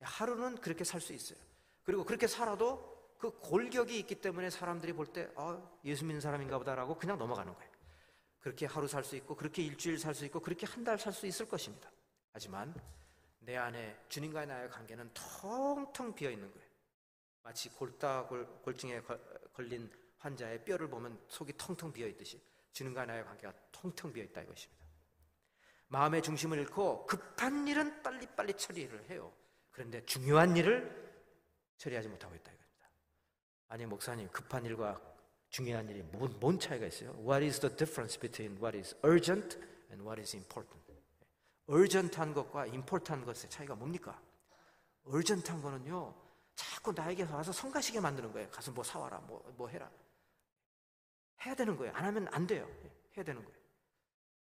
하루는 그렇게 살 수 있어요. 그리고 그렇게 살아도 그 골격이 있기 때문에 사람들이 볼 때, 아, 예수 믿는 사람인가 보다라고 그냥 넘어가는 거예요. 그렇게 하루 살 수 있고, 그렇게 일주일 살 수 있고, 그렇게 한 달 살 수 있을 것입니다. 하지만 내 안에 주님과의 나의 관계는 텅텅 비어 있는 거예요. 마치 골다 골증에 걸린 환자의 뼈를 보면 속이 텅텅 비어 있듯이 주님과 나의 관계가 텅텅 비어 있다 이것입니다. 마음의 중심을 잃고 급한 일은 빨리빨리 처리를 해요. 그런데 중요한 일을 처리하지 못하고 있다 이겁니다. 아니 목사님 급한 일과 중요한 일이 뭔, 뭔 차이가 있어요? What is the difference between what is urgent and what is important? urgent한 것과 important한 것의 차이가 뭡니까? urgent한 거는요 자꾸 나에게 와서 성가시게 만드는 거예요. 가서 뭐 사와라, 뭐, 뭐 해라. 해야 되는 거예요. 안 하면 안 돼요. 해야 되는 거예요.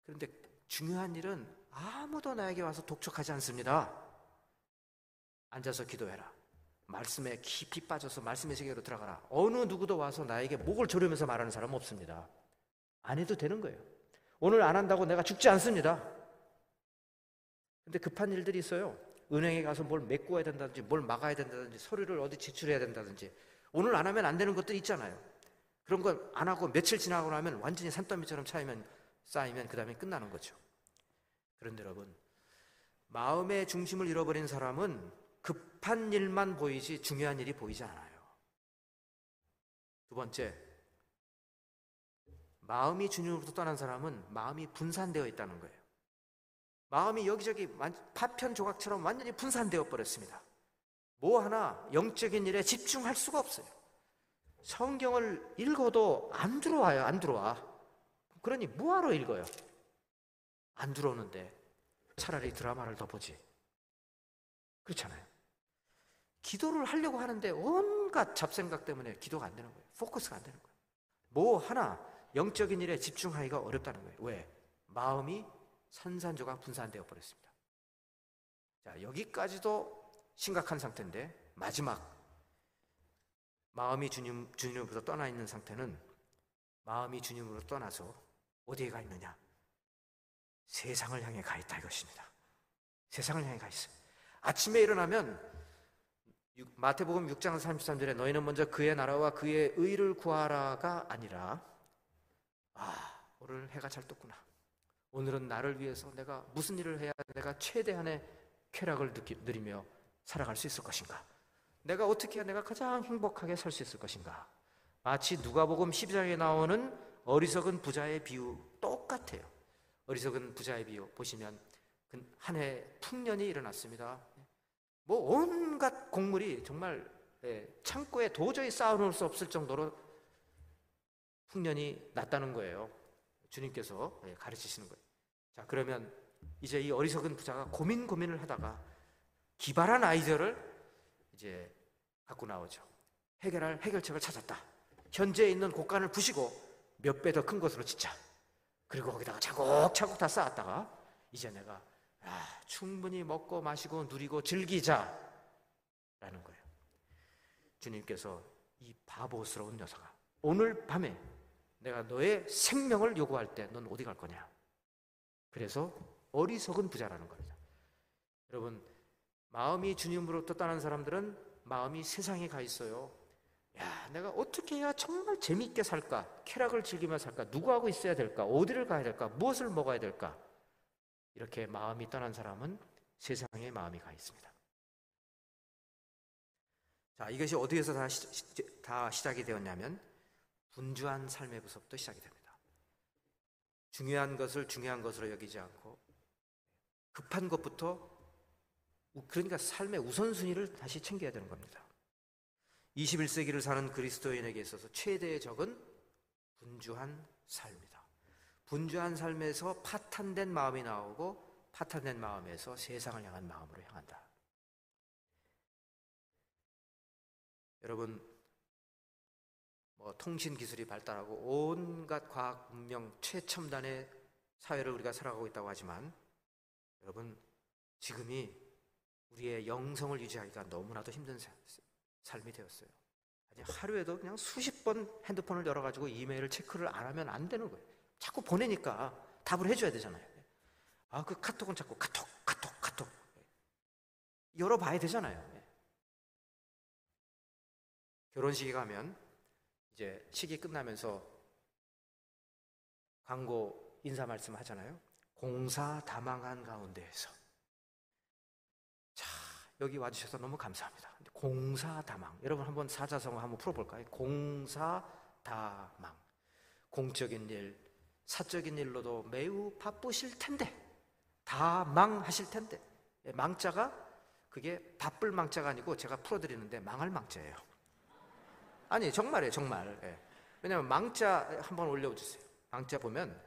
그런데 중요한 일은 아무도 나에게 와서 독촉하지 않습니다. 앉아서 기도해라. 말씀에 깊이 빠져서 말씀의 세계로 들어가라. 어느 누구도 와서 나에게 목을 조르면서 말하는 사람은 없습니다. 안 해도 되는 거예요. 오늘 안 한다고 내가 죽지 않습니다. 근데 급한 일들이 있어요. 은행에 가서 뭘 메꿔야 된다든지 뭘 막아야 된다든지 서류를 어디 제출해야 된다든지 오늘 안 하면 안 되는 것들이 있잖아요. 그런 걸 안 하고 며칠 지나고 나면 완전히 산더미처럼 차이면 쌓이면 그 다음에 끝나는 거죠. 그런데 여러분 마음의 중심을 잃어버린 사람은 급한 일만 보이지 중요한 일이 보이지 않아요. 두 번째 마음이 주님으로부터 떠난 사람은 마음이 분산되어 있다는 거예요. 마음이 여기저기 파편 조각처럼 완전히 분산되어 버렸습니다. 뭐 하나 영적인 일에 집중할 수가 없어요. 성경을 읽어도 안 들어와요. 안 들어와. 그러니 뭐하러 읽어요? 안 들어오는데 차라리 드라마를 더 보지. 그렇잖아요. 기도를 하려고 하는데 온갖 잡생각 때문에 기도가 안 되는 거예요. 포커스가 안 되는 거예요. 뭐 하나 영적인 일에 집중하기가 어렵다는 거예요. 왜? 마음이 산산조각 분산되어 버렸습니다. 자, 여기까지도 심각한 상태인데 마지막 마음이 주님 주님으로부터 떠나 있는 상태는 마음이 주님으로 떠나서 어디에 가 있느냐? 세상을 향해 가 있다 이것입니다. 세상을 향해 가 있어요. 아침에 일어나면 마태복음 6장 33절에 너희는 먼저 그의 나라와 그의 의를 구하라가 아니라 아 오늘 해가 잘 떴구나 오늘은 나를 위해서 내가 무슨 일을 해야 내가 최대한의 쾌락을 느끼, 누리며 살아갈 수 있을 것인가? 내가 어떻게 해야 내가 가장 행복하게 살 수 있을 것인가? 마치 누가복음 12장에 나오는 어리석은 부자의 비유 똑같아요. 어리석은 부자의 비유 보시면 그 한해 풍년이 일어났습니다. 뭐 온갖 곡물이 정말 예, 창고에 도저히 쌓아놓을 수 없을 정도로 풍년이 났다는 거예요. 주님께서 예, 가르치시는 거예요. 자, 그러면 이제 이 어리석은 부자가 고민 고민을 하다가 기발한 아이디어를 이제 갖고 나오죠. 해결할 해결책을 찾았다. 현재 있는 곳간을 부시고 몇 배 더 큰 것으로 짓자. 그리고 거기다가 차곡차곡 다 쌓았다가 이제 내가 아, 충분히 먹고 마시고 누리고 즐기자. 라는 거예요. 주님께서 이 바보스러운 녀석아, 오늘 밤에 내가 너의 생명을 요구할 때 넌 어디 갈 거냐? 그래서 어리석은 부자라는 겁니다. 여러분, 마음이 주님으로부터 떠난 사람들은 마음이 세상에 가 있어요. 야, 내가 어떻게 해야 정말 재미있게 살까? 쾌락을 즐기며 살까? 누구하고 있어야 될까? 어디를 가야 될까? 무엇을 먹어야 될까? 이렇게 마음이 떠난 사람은 세상에 마음이 가 있습니다. 자, 이것이 어디에서 다, 시, 다 시작이 되었냐면 분주한 삶의 부서부터 시작이 됩니다. 중요한 것을 중요한 것으로 여기지 않고 급한 것부터 그러니까 삶의 우선순위를 다시 챙겨야 되는 겁니다. 21세기를 사는 그리스도인에게 있어서 최대의 적은 분주한 삶이다. 분주한 삶에서 파탄된 마음이 나오고 파탄된 마음에서 세상을 향한 마음으로 향한다. 여러분 뭐 통신 기술이 발달하고 온갖 과학 문명 최첨단의 사회를 우리가 살아가고 있다고 하지만 여러분 지금이 우리의 영성을 유지하기가 너무나도 힘든 삶이 되었어요. 하루에도 그냥 수십 번 핸드폰을 열어가지고 이메일을 체크를 안 하면 안 되는 거예요. 자꾸 보내니까 답을 해줘야 되잖아요. 아 그 카톡은 자꾸 카톡 카톡 카톡 열어봐야 되잖아요. 결혼식에 가면 이제 식이 끝나면서 광고 인사 말씀 하잖아요. 공사 다망한 가운데에서 자 여기 와주셔서 너무 감사합니다. 공사 다망 여러분 한번 사자성어 한번 풀어볼까요? 공사 다망 공적인 일 사적인 일로도 매우 바쁘실 텐데 다망하실 텐데 예, 망자가 그게 바쁠 망자가 아니고 제가 풀어드리는데 망할 망자예요. 아니 정말이에요 정말. 예. 왜냐하면 망자 한번 올려주세요. 망자 보면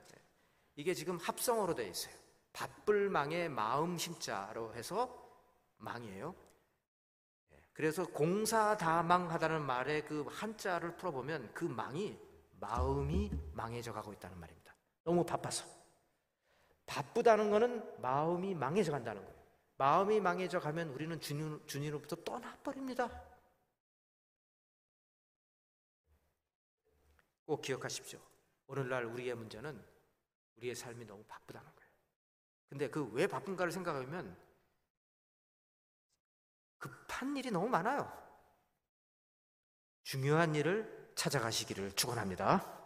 이게 지금 합성어로 되어 있어요. 바쁠 망의 마음 심자로 해서 망이에요. 예. 그래서 공사다망하다는 말의 그 한자를 풀어보면 그 망이 마음이 망해져 가고 있다는 말입니다. 너무 바빠서. 바쁘다는 것은 마음이 망해져 간다는 거예요. 마음이 망해져 가면 우리는 주님, 주님으로부터 떠나버립니다. 꼭 기억하십시오. 오늘날 우리의 문제는 우리의 삶이 너무 바쁘다는 거예요. 근데 그 왜 바쁜가를 생각하면 급 한 일이 너무 많아요. 중요한 일을 찾아가시기를 축원합니다.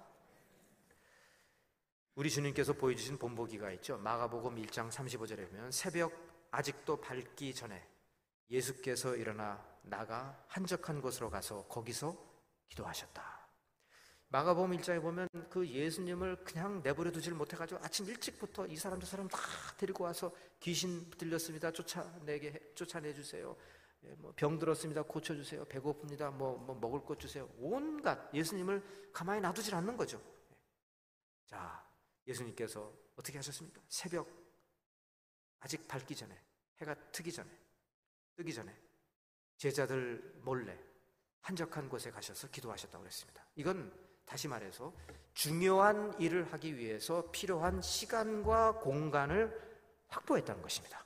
우리 주님께서 보여주신 본보기가 있죠. 마가복음 1장 35절에 보면 새벽 아직도 밝기 전에 예수께서 일어나 나가 한적한 곳으로 가서 거기서 기도하셨다. 마가복음 1장에 보면 그 예수님을 그냥 내버려 두질 못해 가지고 아침 일찍부터 이 사람 저 사람 다 데리고 와서 귀신 들렸습니다. 쫓아내게 쫓아내 주세요. 예, 뭐병 들었습니다. 고쳐 주세요. 배고픕니다. 뭐, 뭐 먹을 것 주세요. 온갖 예수님을 가만히 놔두질 않는 거죠. 예. 자, 예수님께서 어떻게 하셨습니까? 새벽 아직 밝기 전에 해가 트기 전에 뜨기 전에 제자들 몰래 한적한 곳에 가셔서 기도하셨다고 그랬습니다. 이건 다시 말해서 중요한 일을 하기 위해서 필요한 시간과 공간을 확보했다는 것입니다.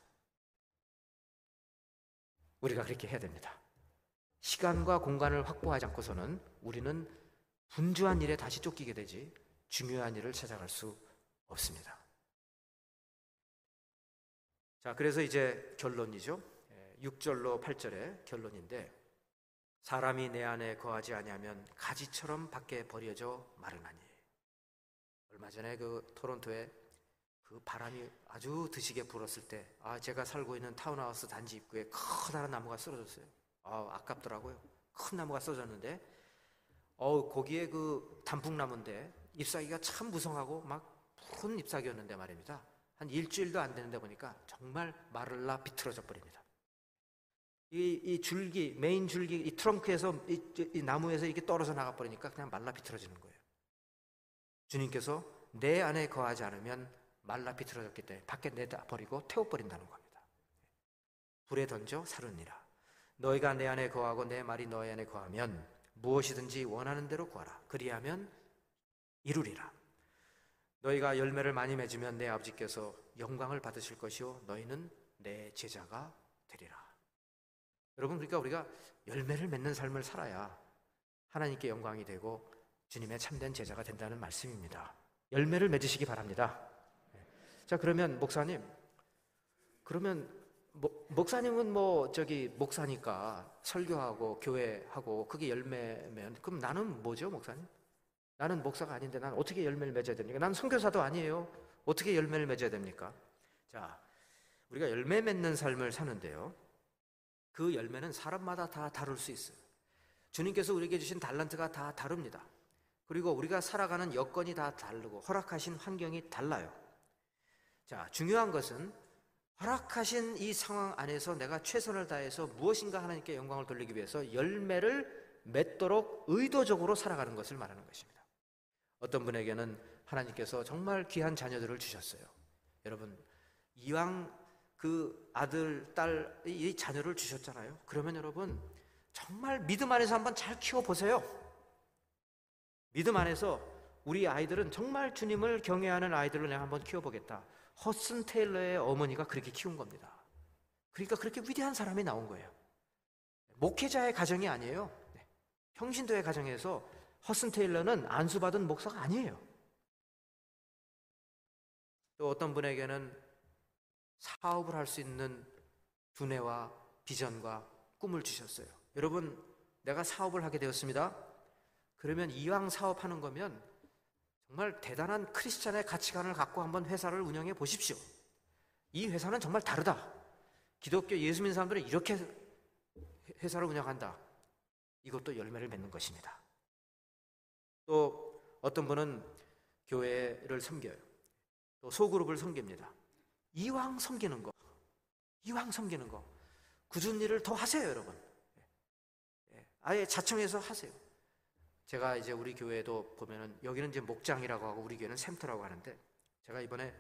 우리가 그렇게 해야 됩니다. 시간과 공간을 확보하지 않고서는 우리는 분주한 일에 다시 쫓기게 되지 중요한 일을 찾아갈 수 없습니다. 자, 그래서 이제 결론이죠. 6절로 8절의 결론인데 사람이 내 안에 거하지 아니하면 가지처럼 밖에 버려져 마르나니. 얼마 전에 그 토론토에 그 바람이 아주 드시게 불었을 때, 아, 제가 살고 있는 타운하우스 단지 입구에 커다란 나무가 쓰러졌어요. 아, 아깝더라고요. 큰 나무가 쓰러졌는데, 어, 거기에 그 단풍나무인데, 잎사귀가 참 무성하고 막 푸른 잎사귀였는데 말입니다. 한 일주일도 안 되는데 보니까 정말 마를라 비틀어져 버립니다. 이, 이 줄기, 메인 줄기, 이 트렁크에서, 이, 이 나무에서 이렇게 떨어져 나가 버리니까 그냥 말라 비틀어지는 거예요. 주님께서 내 안에 거하지 않으면 말라 비틀어졌기 때문에 밖에 내다 버리고 태워버린다는 겁니다. 불에 던져 사르니라. 너희가 내 안에 거하고 내 말이 너희 안에 거하면 무엇이든지 원하는 대로 구하라. 그리하면 이루리라. 너희가 열매를 많이 맺으면 내 아버지께서 영광을 받으실 것이요 너희는 내 제자가 되리라. 여러분 그러니까 우리가 열매를 맺는 삶을 살아야 하나님께 영광이 되고 주님의 참된 제자가 된다는 말씀입니다. 열매를 맺으시기 바랍니다. 네. 자 그러면 목사님 그러면 뭐, 목사님은 뭐 저기 목사니까 설교하고 교회하고 그게 열매면 그럼 나는 뭐죠 목사님? 나는 목사가 아닌데 난 어떻게 열매를 맺어야 됩니까? 나는 선교사도 아니에요. 어떻게 열매를 맺어야 됩니까? 자 우리가 열매 맺는 삶을 사는데요. 그 열매는 사람마다 다 다를 수 있어요. 주님께서 우리에게 주신 달란트가 다 다릅니다. 그리고 우리가 살아가는 여건이 다 다르고 허락하신 환경이 달라요. 자, 중요한 것은 허락하신 이 상황 안에서 내가 최선을 다해서 무엇인가 하나님께 영광을 돌리기 위해서 열매를 맺도록 의도적으로 살아가는 것을 말하는 것입니다. 어떤 분에게는 하나님께서 정말 귀한 자녀들을 주셨어요. 여러분, 이왕 그 아들, 딸, 이 자녀를 주셨잖아요. 그러면 여러분, 정말 믿음 안에서 한번 잘 키워보세요. 믿음 안에서 우리 아이들은 정말 주님을 경외하는 아이들로 내가 한번 키워보겠다. 허슨 테일러의 어머니가 그렇게 키운 겁니다. 그러니까 그렇게 위대한 사람이 나온 거예요. 목회자의 가정이 아니에요. 네. 평신도의 가정에서 허슨 테일러는 안수받은 목사가 아니에요. 또 어떤 분에게는 사업을 할 수 있는 두뇌와 비전과 꿈을 주셨어요. 여러분, 내가 사업을 하게 되었습니다. 그러면 이왕 사업하는 거면 정말 대단한 크리스찬의 가치관을 갖고 한번 회사를 운영해 보십시오. 이 회사는 정말 다르다. 기독교 예수 믿는 사람들은 이렇게 회사를 운영한다. 이것도 열매를 맺는 것입니다. 또 어떤 분은 교회를 섬겨요. 또 소그룹을 섬깁니다. 이왕 섬기는 거, 이왕 섬기는 거, 굳은 일을 더 하세요, 여러분. 예, 아예 자청해서 하세요. 제가 이제 우리 교회도 보면은 여기는 이제 목장이라고 하고 우리 교회는 샘터라고 하는데 제가 이번에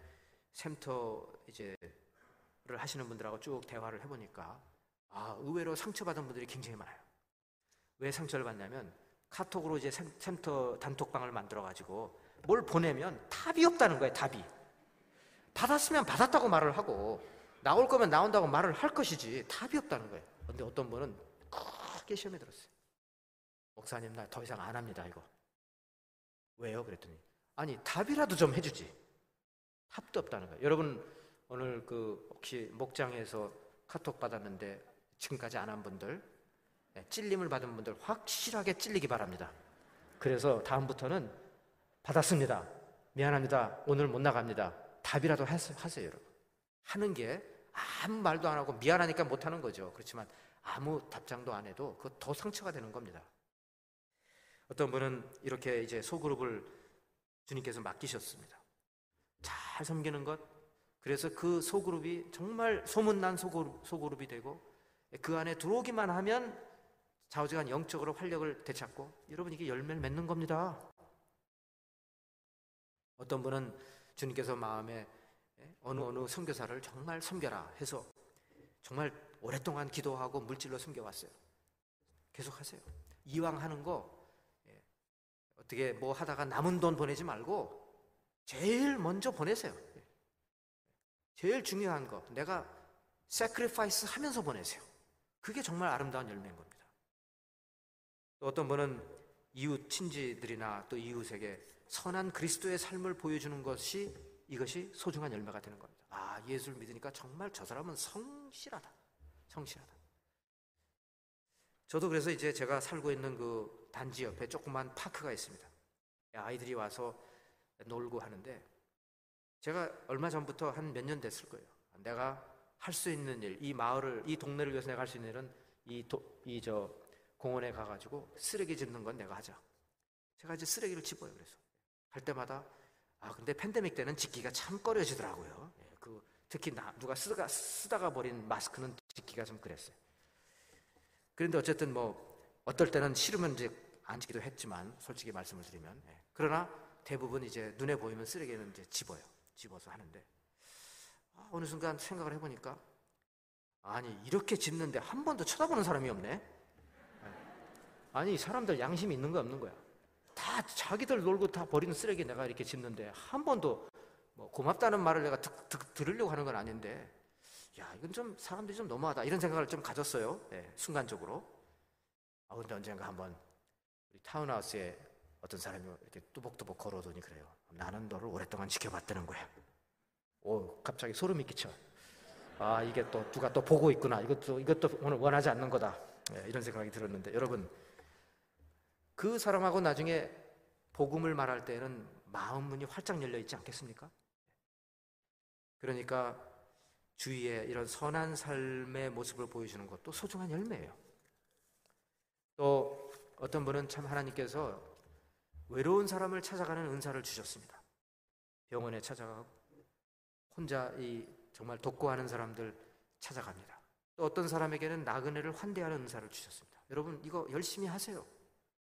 샘터 이제를 하시는 분들하고 쭉 대화를 해보니까 아 의외로 상처받은 분들이 굉장히 많아요. 왜 상처를 받냐면 카톡으로 이제 샘터 단톡방을 만들어 가지고 뭘 보내면 답이 없다는 거예요. 답이 받았으면 받았다고 말을 하고 나올 거면 나온다고 말을 할 것이지 답이 없다는 거예요. 근데 어떤 분은 크게 시험에 들었어요. 목사님 나 더 이상 안 합니다 이거. 왜요? 그랬더니 아니 답이라도 좀 해주지. 답도 없다는 거예요. 여러분 오늘 그 혹시 목장에서 카톡 받았는데 지금까지 안 한 분들 네, 찔림을 받은 분들 확실하게 찔리기 바랍니다. 그래서 다음부터는 받았습니다. 미안합니다. 오늘 못 나갑니다. 답이라도 하세요 여러분. 하는 게 아무 말도 안 하고 미안하니까 못 하는 거죠. 그렇지만 아무 답장도 안 해도 그거 더 상처가 되는 겁니다 어떤 분은 이렇게 이제 소그룹을 주님께서 맡기셨습니다. 잘 섬기는 것. 그래서 그 소그룹이 정말 소문난 소그룹, 소그룹이 되고 그 안에 들어오기만 하면 좌우지간 영적으로 활력을 되찾고 여러분 이게 열매를 맺는 겁니다. 어떤 분은 주님께서 마음에 어느 어느 선교사를 정말 섬겨라 해서 정말 오랫동안 기도하고 물질로 섬겨왔어요. 계속하세요. 이왕 하는 거 어떻게 뭐 하다가 남은 돈 보내지 말고 제일 먼저 보내세요. 제일 중요한 거 내가 sacrifice 하면서 보내세요. 그게 정말 아름다운 열매인 겁니다. 또 어떤 분은 이웃 친지들이나 또 이웃에게 선한 그리스도의 삶을 보여주는 것이 이것이 소중한 열매가 되는 겁니다. 아, 예수를 믿으니까 정말 저 사람은 성실하다. 성실하다. 저도 그래서 이제 제가 살고 있는 그 단지 옆에 조그만 파크가 있습니다. 아이들이 와서 놀고 하는데 제가 얼마 전부터 한 몇 년 됐을 거예요. 내가 할 수 있는 일, 이 마을을, 이 동네를 위해서 내가 할 수 있는 일은 이, 이저 공원에 가가지고 쓰레기 짚는 건 내가 하자. 제가 이제 쓰레기를 집어요. 그래서 갈 때마다 아 근데 팬데믹 때는 짓기가 참 꺼려지더라고요. 예, 그 특히 나, 누가 쓰다가 쓰다가 버린 마스크는 짓기가 좀 그랬어요. 그런데 어쨌든 뭐 어떨 때는 싫으면 이제 앉기도 했지만 솔직히 말씀을 드리면 예. 그러나 대부분 이제 눈에 보이면 쓰레기는 이제 집어요. 집어서 하는데 아, 어느 순간 생각을 해보니까 아니 이렇게 집는데 한 번도 쳐다보는 사람이 없네. 예. 아니 사람들 양심이 있는 거 없는 거야. 다 자기들 놀고 다 버리는 쓰레기 내가 이렇게 집는데 한 번도 뭐 고맙다는 말을 내가 듣, 듣, 들으려고 하는 건 아닌데 야 이건 좀 사람들이 좀 너무하다 이런 생각을 좀 가졌어요. 예, 순간적으로. 아, 근데 언젠가 한번 우리 타운하우스에 어떤 사람이 이렇게 뚜벅뚜벅 걸어오더니 그래요. 나는 너를 오랫동안 지켜봤다는 거야. 오, 갑자기 소름이 끼쳐. 아, 이게 또 누가 또 보고 있구나. 이것도, 이것도 오늘 원하지 않는 거다. 네, 이런 생각이 들었는데, 여러분, 그 사람하고 나중에 복음을 말할 때는 마음 문이 활짝 열려 있지 않겠습니까? 그러니까 주위에 이런 선한 삶의 모습을 보여주는 것도 소중한 열매예요. 또 어떤 분은 참 하나님께서 외로운 사람을 찾아가는 은사를 주셨습니다. 병원에 찾아가고 혼자 이 정말 독고하는 사람들 찾아갑니다. 또 어떤 사람에게는 나그네를 환대하는 은사를 주셨습니다. 여러분 이거 열심히 하세요.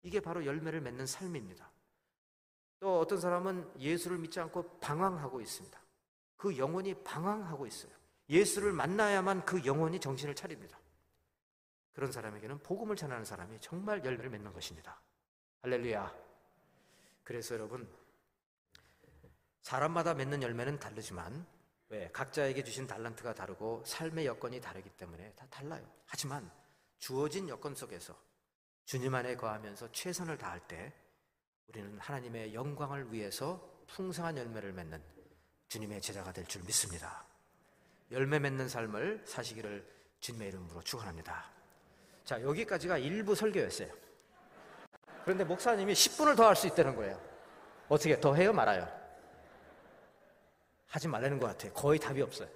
이게 바로 열매를 맺는 삶입니다. 또 어떤 사람은 예수를 믿지 않고 방황하고 있습니다. 그 영혼이 방황하고 있어요. 예수를 만나야만 그 영혼이 정신을 차립니다. 그런 사람에게는 복음을 전하는 사람이 정말 열매를 맺는 것입니다. 할렐루야. 그래서 여러분, 사람마다 맺는 열매는 다르지만, 왜? 각자에게 주신 달란트가 다르고 삶의 여건이 다르기 때문에 다 달라요. 하지만 주어진 여건 속에서 주님 안에 거하면서 최선을 다할 때 우리는 하나님의 영광을 위해서 풍성한 열매를 맺는 주님의 제자가 될 줄 믿습니다. 열매 맺는 삶을 사시기를 주님의 이름으로 축원합니다. 자, 여기까지가 일부 설교였어요. 그런데 목사님이 10분을 더 할 수 있다는 거예요. 어떻게 더 해요, 말아요? 하지 말라는 것 같아요. 거의 답이 없어요.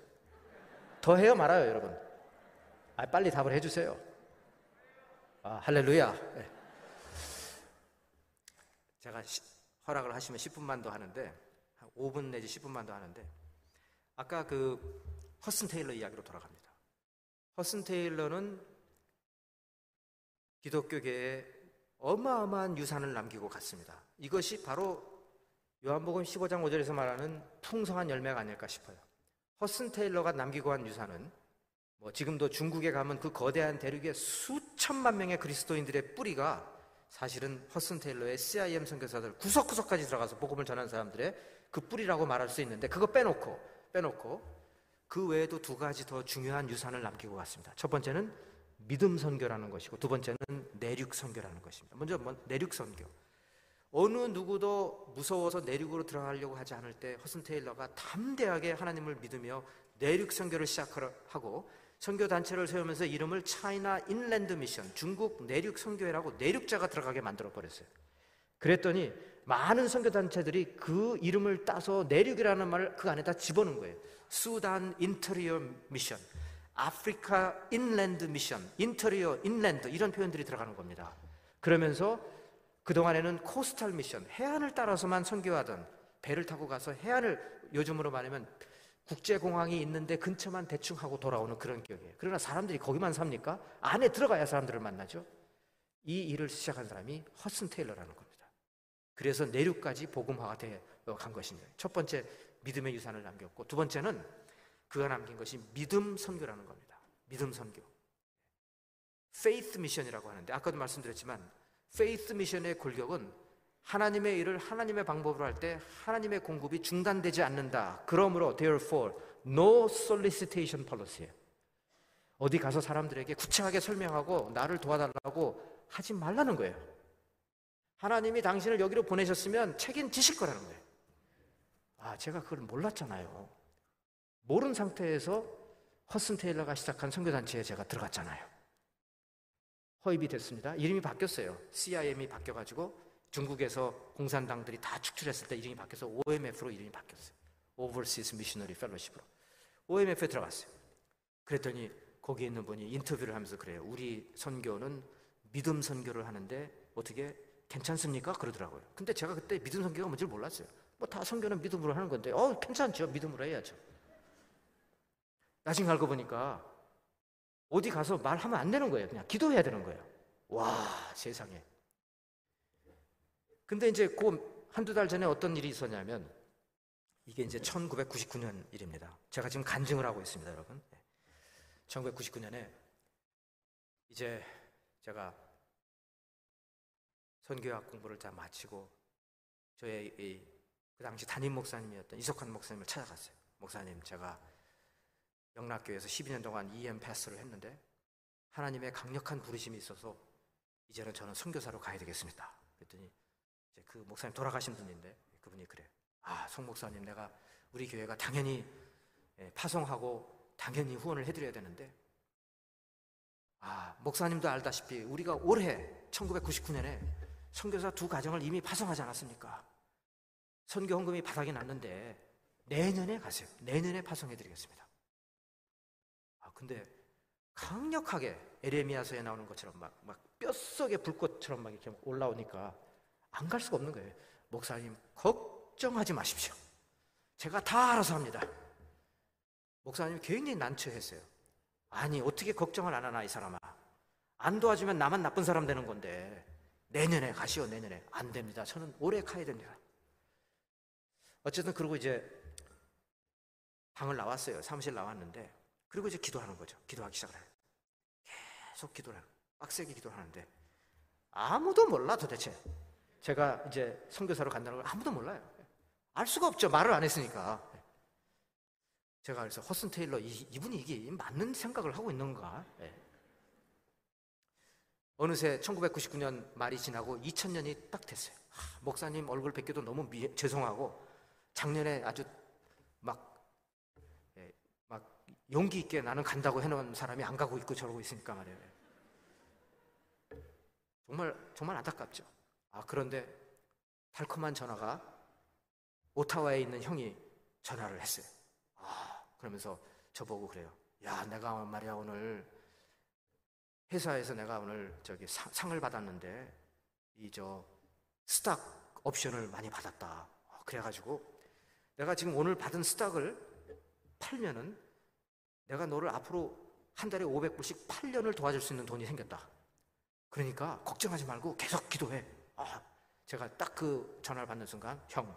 더 해요, 말아요, 여러분? 아, 빨리 답을 해주세요. 아, 할렐루야. 네. 제가 시, 허락을 하시면 10분만 더 하는데, 5분 내지 10분만 더 하는데, 아까 그 허슨 테일러 이야기로 돌아갑니다. 허슨 테일러는 기독교계에 어마어마한 유산을 남기고 갔습니다. 이것이 바로 요한복음 15장 5절에서 말하는 풍성한 열매가 아닐까 싶어요. 허슨 테일러가 남기고 한 유산은 뭐 지금도 중국에 가면 그 거대한 대륙의 수천만 명의 그리스도인들의 뿌리가 사실은 허슨 테일러의 CIM 선교사들 구석구석까지 들어가서 복음을 전한 사람들의 그 뿌리라고 말할 수 있는데 그거 빼놓고 빼놓고 그 외에도 두 가지 더 중요한 유산을 남기고 갔습니다. 첫 번째는 믿음 선교라는 것이고 두 번째는 내륙 선교라는 것입니다. 먼저 뭐 내륙 선교. 어느 누구도 무서워서 내륙으로 들어가려고 하지 않을 때 허슨 테일러가 담대하게 하나님을 믿으며 내륙 선교를 시작하고 선교 단체를 세우면서 이름을 China Inland Mission, 중국 내륙 선교회라고 내륙자가 들어가게 만들어 버렸어요. 그랬더니 많은 선교 단체들이 그 이름을 따서 내륙이라는 말을 그 안에다 집어넣은 거예요. Sudan Interior Mission, Africa Inland Mission, interior inland 이런 표현들이 들어가는 겁니다. 그러면서 그동안에는 coastal mission, 해안을 따라서만 선교하던 배를 타고 가서 해안을 요즘으로 말하면 국제공항이 있는데 근처만 대충 하고 돌아오는 그런 격이에요. 그러나 사람들이 거기만 삽니까? 안에 들어가야 사람들을 만나죠. 이 일을 시작한 사람이 허드슨 테일러라는 겁니다. 그래서 내륙까지 복음화가 되어 간 것입니다. 첫 번째 믿음의 유산을 남겼고 두 번째는 그가 남긴 것이 믿음 선교라는 겁니다. 믿음 선교. faith mission이라고 하는데 아까도 말씀드렸지만 faith mission의 골격은 하나님의 일을 하나님의 방법으로 할 때 하나님의 공급이 중단되지 않는다. 그러므로 therefore no solicitation policy. 어디 가서 사람들에게 구차하게 설명하고 나를 도와달라고 하지 말라는 거예요. 하나님이 당신을 여기로 보내셨으면 책임지실 거라는 거예요. 아, 제가 그걸 몰랐잖아요. 모른 상태에서 허드슨 테일러가 시작한 선교단체에 제가 들어갔잖아요. 허입이 됐습니다. 이름이 바뀌었어요. CIM이 바뀌어가지고 중국에서 공산당들이 다 축출했을 때 이름이 바뀌어서 OMF로 이름이 바뀌었어요. Overseas Missionary Fellowship으로. OMF에 들어갔어요. 그랬더니 거기에 있는 분이 인터뷰를 하면서 그래요. 우리 선교는 믿음 선교를 하는데 어떻게 괜찮습니까? 그러더라고요. 근데 제가 그때 믿음 선교가 뭔지 몰랐어요. 뭐 다 선교는 믿음으로 하는 건데, 어, 괜찮죠. 믿음으로 해야죠. 나중에 알고 보니까 어디 가서 말하면 안 되는 거예요. 그냥 기도해야 되는 거예요. 와, 세상에. 근데 이제 그 한두 달 전에 어떤 일이 있었냐면 이게 이제 1999년 일입니다. 제가 지금 간증을 하고 있습니다, 여러분. 1999년에 이제 제가 선교학 공부를 다 마치고 저의 그 당시 담임 목사님이었던 이석환 목사님을 찾아갔어요. 목사님, 제가 영락교에서 12년 동안 EM 패스를 했는데 하나님의 강력한 부르심이 있어서 이제는 저는 선교사로 가야 되겠습니다. 그랬더니 이제 그 목사님 돌아가신 분인데 그분이 그래. 아, 송 목사님 내가 우리 교회가 당연히 예, 파송하고 당연히 후원을 해드려야 되는데 아, 목사님도 알다시피 우리가 올해 1999년에 선교사 두 가정을 이미 파송하지 않았습니까? 선교 헌금이 바닥이 났는데 내년에 가세요. 내년에 파송해드리겠습니다. 아, 근데 강력하게 에레미야서에 나오는 것처럼 막, 막 뼛속에 불꽃처럼 막 이렇게 올라오니까 안 갈 수가 없는 거예요. 목사님, 걱정하지 마십시오. 제가 다 알아서 합니다. 목사님이 굉장히 난처했어요. 아니, 어떻게 걱정을 안 하나, 이 사람아. 안 도와주면 나만 나쁜 사람 되는 건데, 내년에 가시오, 내년에. 안 됩니다. 저는 올해 가야 됩니다. 어쨌든, 그리고 이제 방을 나왔어요. 사무실 나왔는데, 그리고 이제 기도하는 거죠. 기도하기 시작을 해요. 계속 기도를 해요. 빡세게 기도하는데, 아무도 몰라, 도대체. 제가 이제 선교사로 간다는 걸 아무도 몰라요. 알 수가 없죠. 말을 안 했으니까. 제가 그래서 허슨 테일러 이, 분이 이게 맞는 생각을 하고 있는가? 네. 어느새 1999년 말이 지나고 2000년이 딱 됐어요. 하, 목사님 얼굴 뵙기도 너무 미, 죄송하고 작년에 아주 막, 예, 막 용기 있게 나는 간다고 해놓은 사람이 안 가고 있고 저러고 있으니까 말이에요. 정말 정말 안타깝죠. 아 그런데 달콤한 전화가 오타와에 있는 형이 전화를 했어요. 그러면서 저보고 그래요. 야, 내가 말이야 오늘 회사에서 내가 오늘 저기 상, 상을 받았는데 이 저 스탁 옵션을 많이 받았다. 그래가지고 내가 지금 오늘 받은 스탁을 팔면은 내가 너를 앞으로 한 달에 500불씩 8년을 도와줄 수 있는 돈이 생겼다. 그러니까 걱정하지 말고 계속 기도해. 아, 제가 딱 그 전화를 받는 순간 형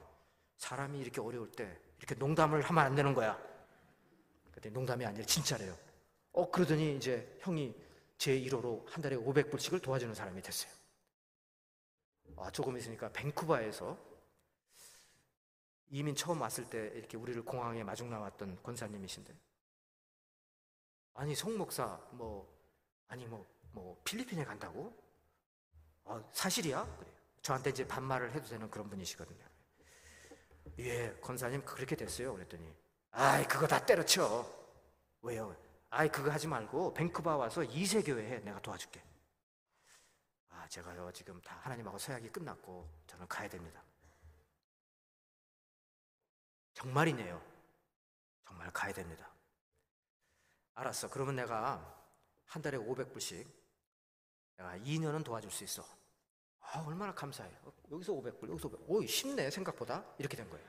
사람이 이렇게 어려울 때 이렇게 농담을 하면 안 되는 거야. 그때 농담이 아니라 진짜래요. 어, 그러더니 이제 형이 제 1호로 한 달에 500불씩을 도와주는 사람이 됐어요. 아, 조금 있으니까 밴쿠버에서 이민 처음 왔을 때 이렇게 우리를 공항에 마중 나왔던 권사님이신데 아니 송 목사 뭐 아니 뭐뭐 뭐 필리핀에 간다고? 아, 사실이야? 그래요. 저한테 이제 반말을 해도 되는 그런 분이시거든요. 예, 권사님 그렇게 됐어요. 그랬더니 아이, 그거 다 때려쳐. 왜요? 아이, 그거 하지 말고 뱅크바 와서 이세 교회 해. 내가 도와줄게. 아, 제가요, 지금 다 하나님하고 서약이 끝났고 저는 가야 됩니다. 정말이네요. 정말 가야 됩니다. 알았어. 그러면 내가 한 달에 500불씩 내가 2년은 도와줄 수 있어. 아, 얼마나 감사해. 요 여기서 500불, 여기서 500불. 오, 쉽네, 생각보다. 이렇게 된 거예요.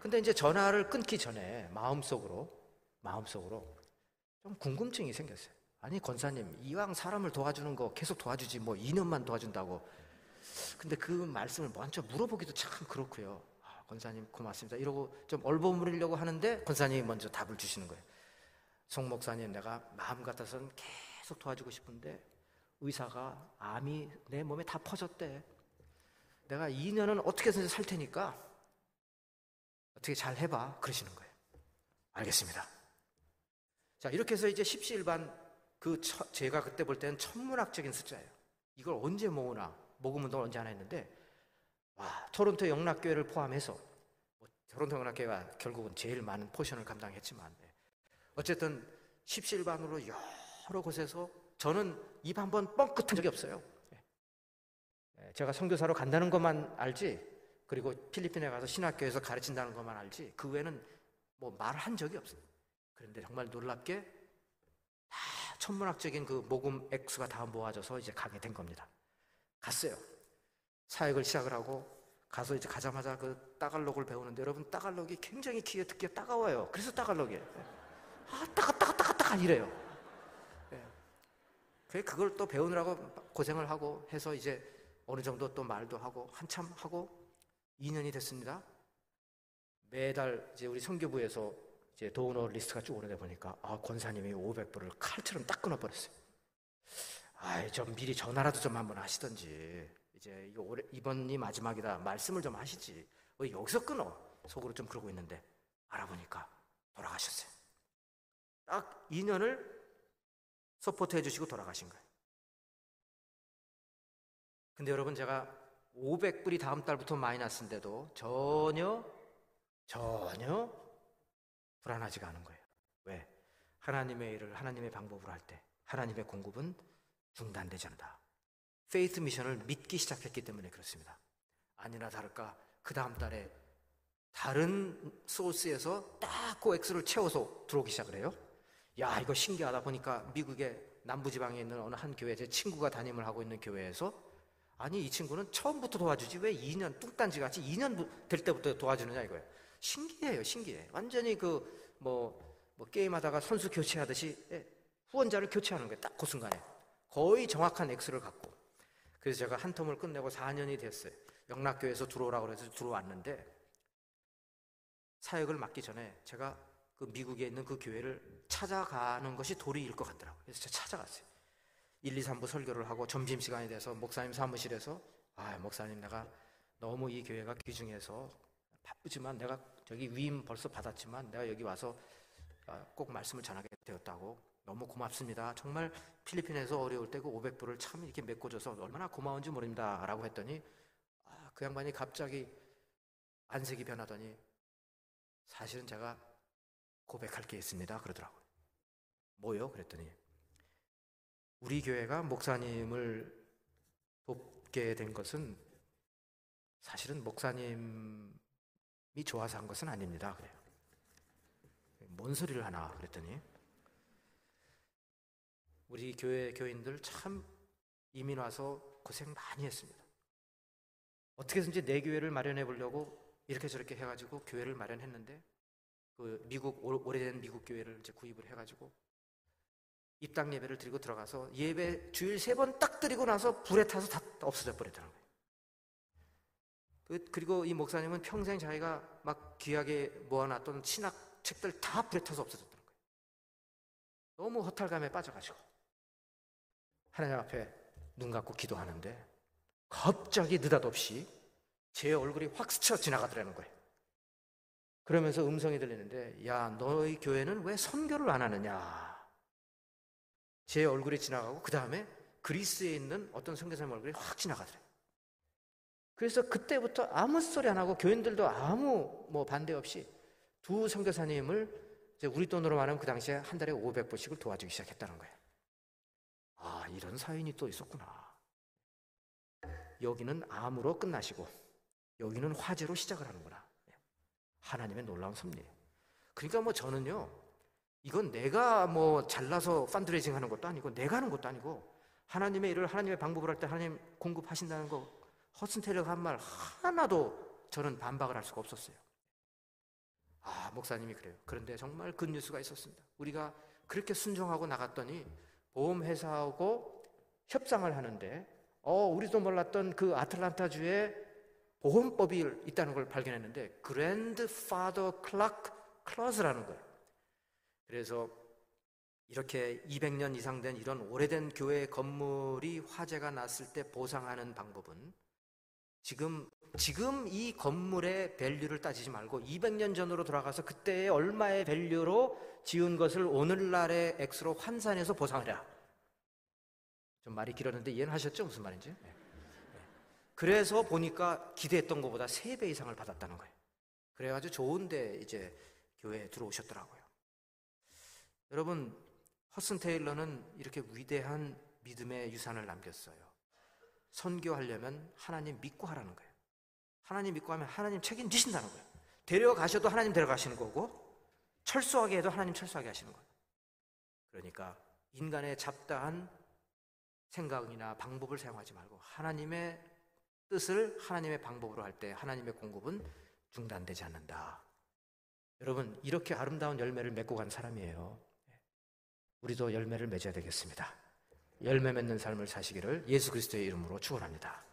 근데 이제 전화를 끊기 전에 마음속으로 마음속으로 좀 궁금증이 생겼어요. 아니 권사님 이왕 사람을 도와주는 거 계속 도와주지 뭐 2년만 도와준다고. 근데 그 말씀을 먼저 물어보기도 참 그렇고요. 아, 권사님 고맙습니다. 이러고 좀 얼버무리려고 하는데 권사님이 먼저 답을 주시는 거예요. 송 목사님 내가 마음 같아서는 계속 도와주고 싶은데 의사가 암이 내 몸에 다 퍼졌대. 내가 2년은 어떻게 해서 살 테니까 어떻게 잘 해봐. 그러시는 거예요. 알겠습니다. 자, 이렇게 해서 이제 십시일반 그 처, 제가 그때 볼 때는 천문학적인 숫자예요. 이걸 언제 모으나, 모금 운동을 언제 하나 했는데, 와, 토론토 영락교회를 포함해서, 뭐, 토론토 영락교회가 결국은 제일 많은 포션을 감당했지만, 네. 어쨌든 십시일반으로 여러 곳에서 저는 입 한 번 뻥끗한 적이 없어요. 네. 네, 제가 선교사로 간다는 것만 알지, 그리고 필리핀에 가서 신학교에서 가르친다는 것만 알지 그 외에는 뭐 말한 적이 없어요. 그런데 정말 놀랍게 다 천문학적인 그 모금 액수가 다 모아져서 이제 가게 된 겁니다. 갔어요. 사역을 시작을 하고 가서 이제 가자마자 그 따갈록을 배우는데 여러분 따갈록이 굉장히 귀에 듣기가 따가워요. 그래서 따갈록이에요. 아 따가 따가 따가 따가 이래요. 예. 그걸 또 배우느라고 고생을 하고 해서 이제 어느 정도 또 말도 하고 한참 하고 2년이 됐습니다. 매달 이제 우리 성교부에서 이제 도너 리스트가 쭉 오르다 보니까 아 권사님이 500불을 칼처럼 딱 끊어버렸어요. 아이 좀 미리 전화라도 좀 한번 하시던지 이제 이거 올해, 이번이 마지막이다 말씀을 좀 하시지 왜 여기서 끊어 속으로 좀 그러고 있는데 알아보니까 돌아가셨어요. 딱 2년을 support 해 주시고 돌아가신 거예요. 근데 여러분 제가 500불이 다음 달부터 마이너스인데도 전혀, 전혀 불안하지가 않은 거예요. 왜? 하나님의 일을 하나님의 방법으로 할 때 하나님의 공급은 중단되지 않는다. faith mission을 믿기 시작했기 때문에 그렇습니다. 아니나 다를까 그 다음 달에 다른 소스에서 딱 그 액수를 채워서 들어오기 시작을 해요. 야 이거 신기하다 보니까 미국의 남부지방에 있는 어느 한 교회 제 친구가 담임을 하고 있는 교회에서 아니 이 친구는 처음부터 도와주지 왜 2년 뚱딴지 같이 2년 될 때부터 도와주느냐 이거예요. 신기해요, 신기해. 완전히 그 뭐 뭐 게임하다가 선수 교체하듯이 예, 후원자를 교체하는 거예요. 딱 그 순간에 거의 정확한 액수를 갖고. 그래서 제가 한 텀을 끝내고 4년이 됐어요. 영락교에서 들어오라고 그래서 들어왔는데 사역을 맡기 전에 제가 그 미국에 있는 그 교회를 찾아가는 것이 도리일 것 같더라고요. 그래서 제가 찾아갔어요. 1, 2, 3부 설교를 하고 점심시간이 돼서 목사님 사무실에서 아, 목사님 내가 너무 이 교회가 귀중해서 바쁘지만 내가 저기 위임 벌써 받았지만 내가 여기 와서 아, 꼭 말씀을 전하게 되었다고 너무 고맙습니다. 정말 필리핀에서 어려울 때 그 500불을 참 이렇게 메꿔줘서 얼마나 고마운지 모릅니다. 라고 했더니 아, 그 양반이 갑자기 안색이 변하더니 사실은 제가 고백할 게 있습니다. 그러더라고요. 뭐요? 그랬더니 우리 교회가 목사님을 돕게 된 것은 사실은 목사님이 좋아서 한 것은 아닙니다. 그래요. 뭔 소리를 하나 그랬더니 우리 교회 교인들 참 이민 와서 고생 많이 했습니다. 어떻게든지 내 교회를 마련해 보려고 이렇게 저렇게 해가지고 교회를 마련했는데 그 미국 오래된 미국 교회를 이제 구입을 해가지고 입당 예배를 드리고 들어가서 예배 주일 세 번 딱 드리고 나서 불에 타서 다 없어져 거예요. 그, 그리고 이 목사님은 평생 자기가 막 귀하게 모아놨던 신학 책들 다 불에 타서 없어졌다는 거예요. 너무 허탈감에 빠져가지고 하나님 앞에 눈 감고 기도하는데 갑자기 느닷없이 제 얼굴이 확 스쳐 지나가더라는 거예요. 그러면서 음성이 들리는데, 야, 너희 교회는 왜 선교를 안 하느냐? 제 얼굴이 지나가고, 그 다음에 그리스에 있는 어떤 선교사님 얼굴이 확 지나가더래요. 그래서 그때부터 아무 소리 안 하고 교인들도 아무 뭐 반대 없이 두 선교사님을 우리 돈으로 말하면 그 당시에 한 달에 500불씩을 도와주기 시작했다는 거예요. 아, 이런 사연이 또 있었구나. 여기는 암으로 끝나시고 여기는 화재로 시작을 하는구나. 하나님의 놀라운 섭리예요. 그러니까 뭐 저는요, 이건 내가 뭐 잘나서 펀드레이징 하는 것도 아니고, 내가 하는 것도 아니고, 하나님의 일을 하나님의 방법을 할때 하나님 공급하신다는 거, 허슨 테일러가 한 말 하나도 저는 반박을 할 수가 없었어요. 아, 목사님이 그래요. 그런데 정말 그 뉴스가 있었습니다. 우리가 그렇게 순종하고 나갔더니 보험회사하고 협상을 하는데, 어, 우리도 몰랐던 그 아틀란타주의 보험법이 있다는 걸 발견했는데 grandfather clock clause라는 거예요. 그래서 이렇게 200년 이상 된 이런 오래된 교회 건물이 화재가 났을 때 보상하는 방법은 지금 지금 이 건물의 value를 따지지 말고 200년 전으로 돌아가서 그때의 얼마의 value로 지은 것을 오늘날의 액수로 환산해서 보상하라. 좀 말이 길었는데 이해는 하셨죠? 무슨 말인지? 네. 그래서 보니까 기대했던 것보다 3배 이상을 받았다는 거예요. 그래가지고 좋은데 이제 교회에 들어오셨더라고요. 여러분, 허슨 테일러는 이렇게 위대한 믿음의 유산을 남겼어요. 선교하려면 하나님 믿고 하라는 거예요. 하나님 믿고 하면 하나님 책임지신다는 거예요. 데려가셔도 하나님 데려가시는 거고, 철수하게 해도 하나님 철수하게 하시는 거예요. 그러니까 인간의 잡다한 생각이나 방법을 사용하지 말고 하나님의 뜻을 하나님의 방법으로 할 때 하나님의 공급은 중단되지 않는다. 여러분, 이렇게 아름다운 열매를 맺고 간 사람이에요. 우리도 열매를 맺어야 되겠습니다. 열매 맺는 삶을 사시기를 예수 그리스도의 이름으로 축원합니다.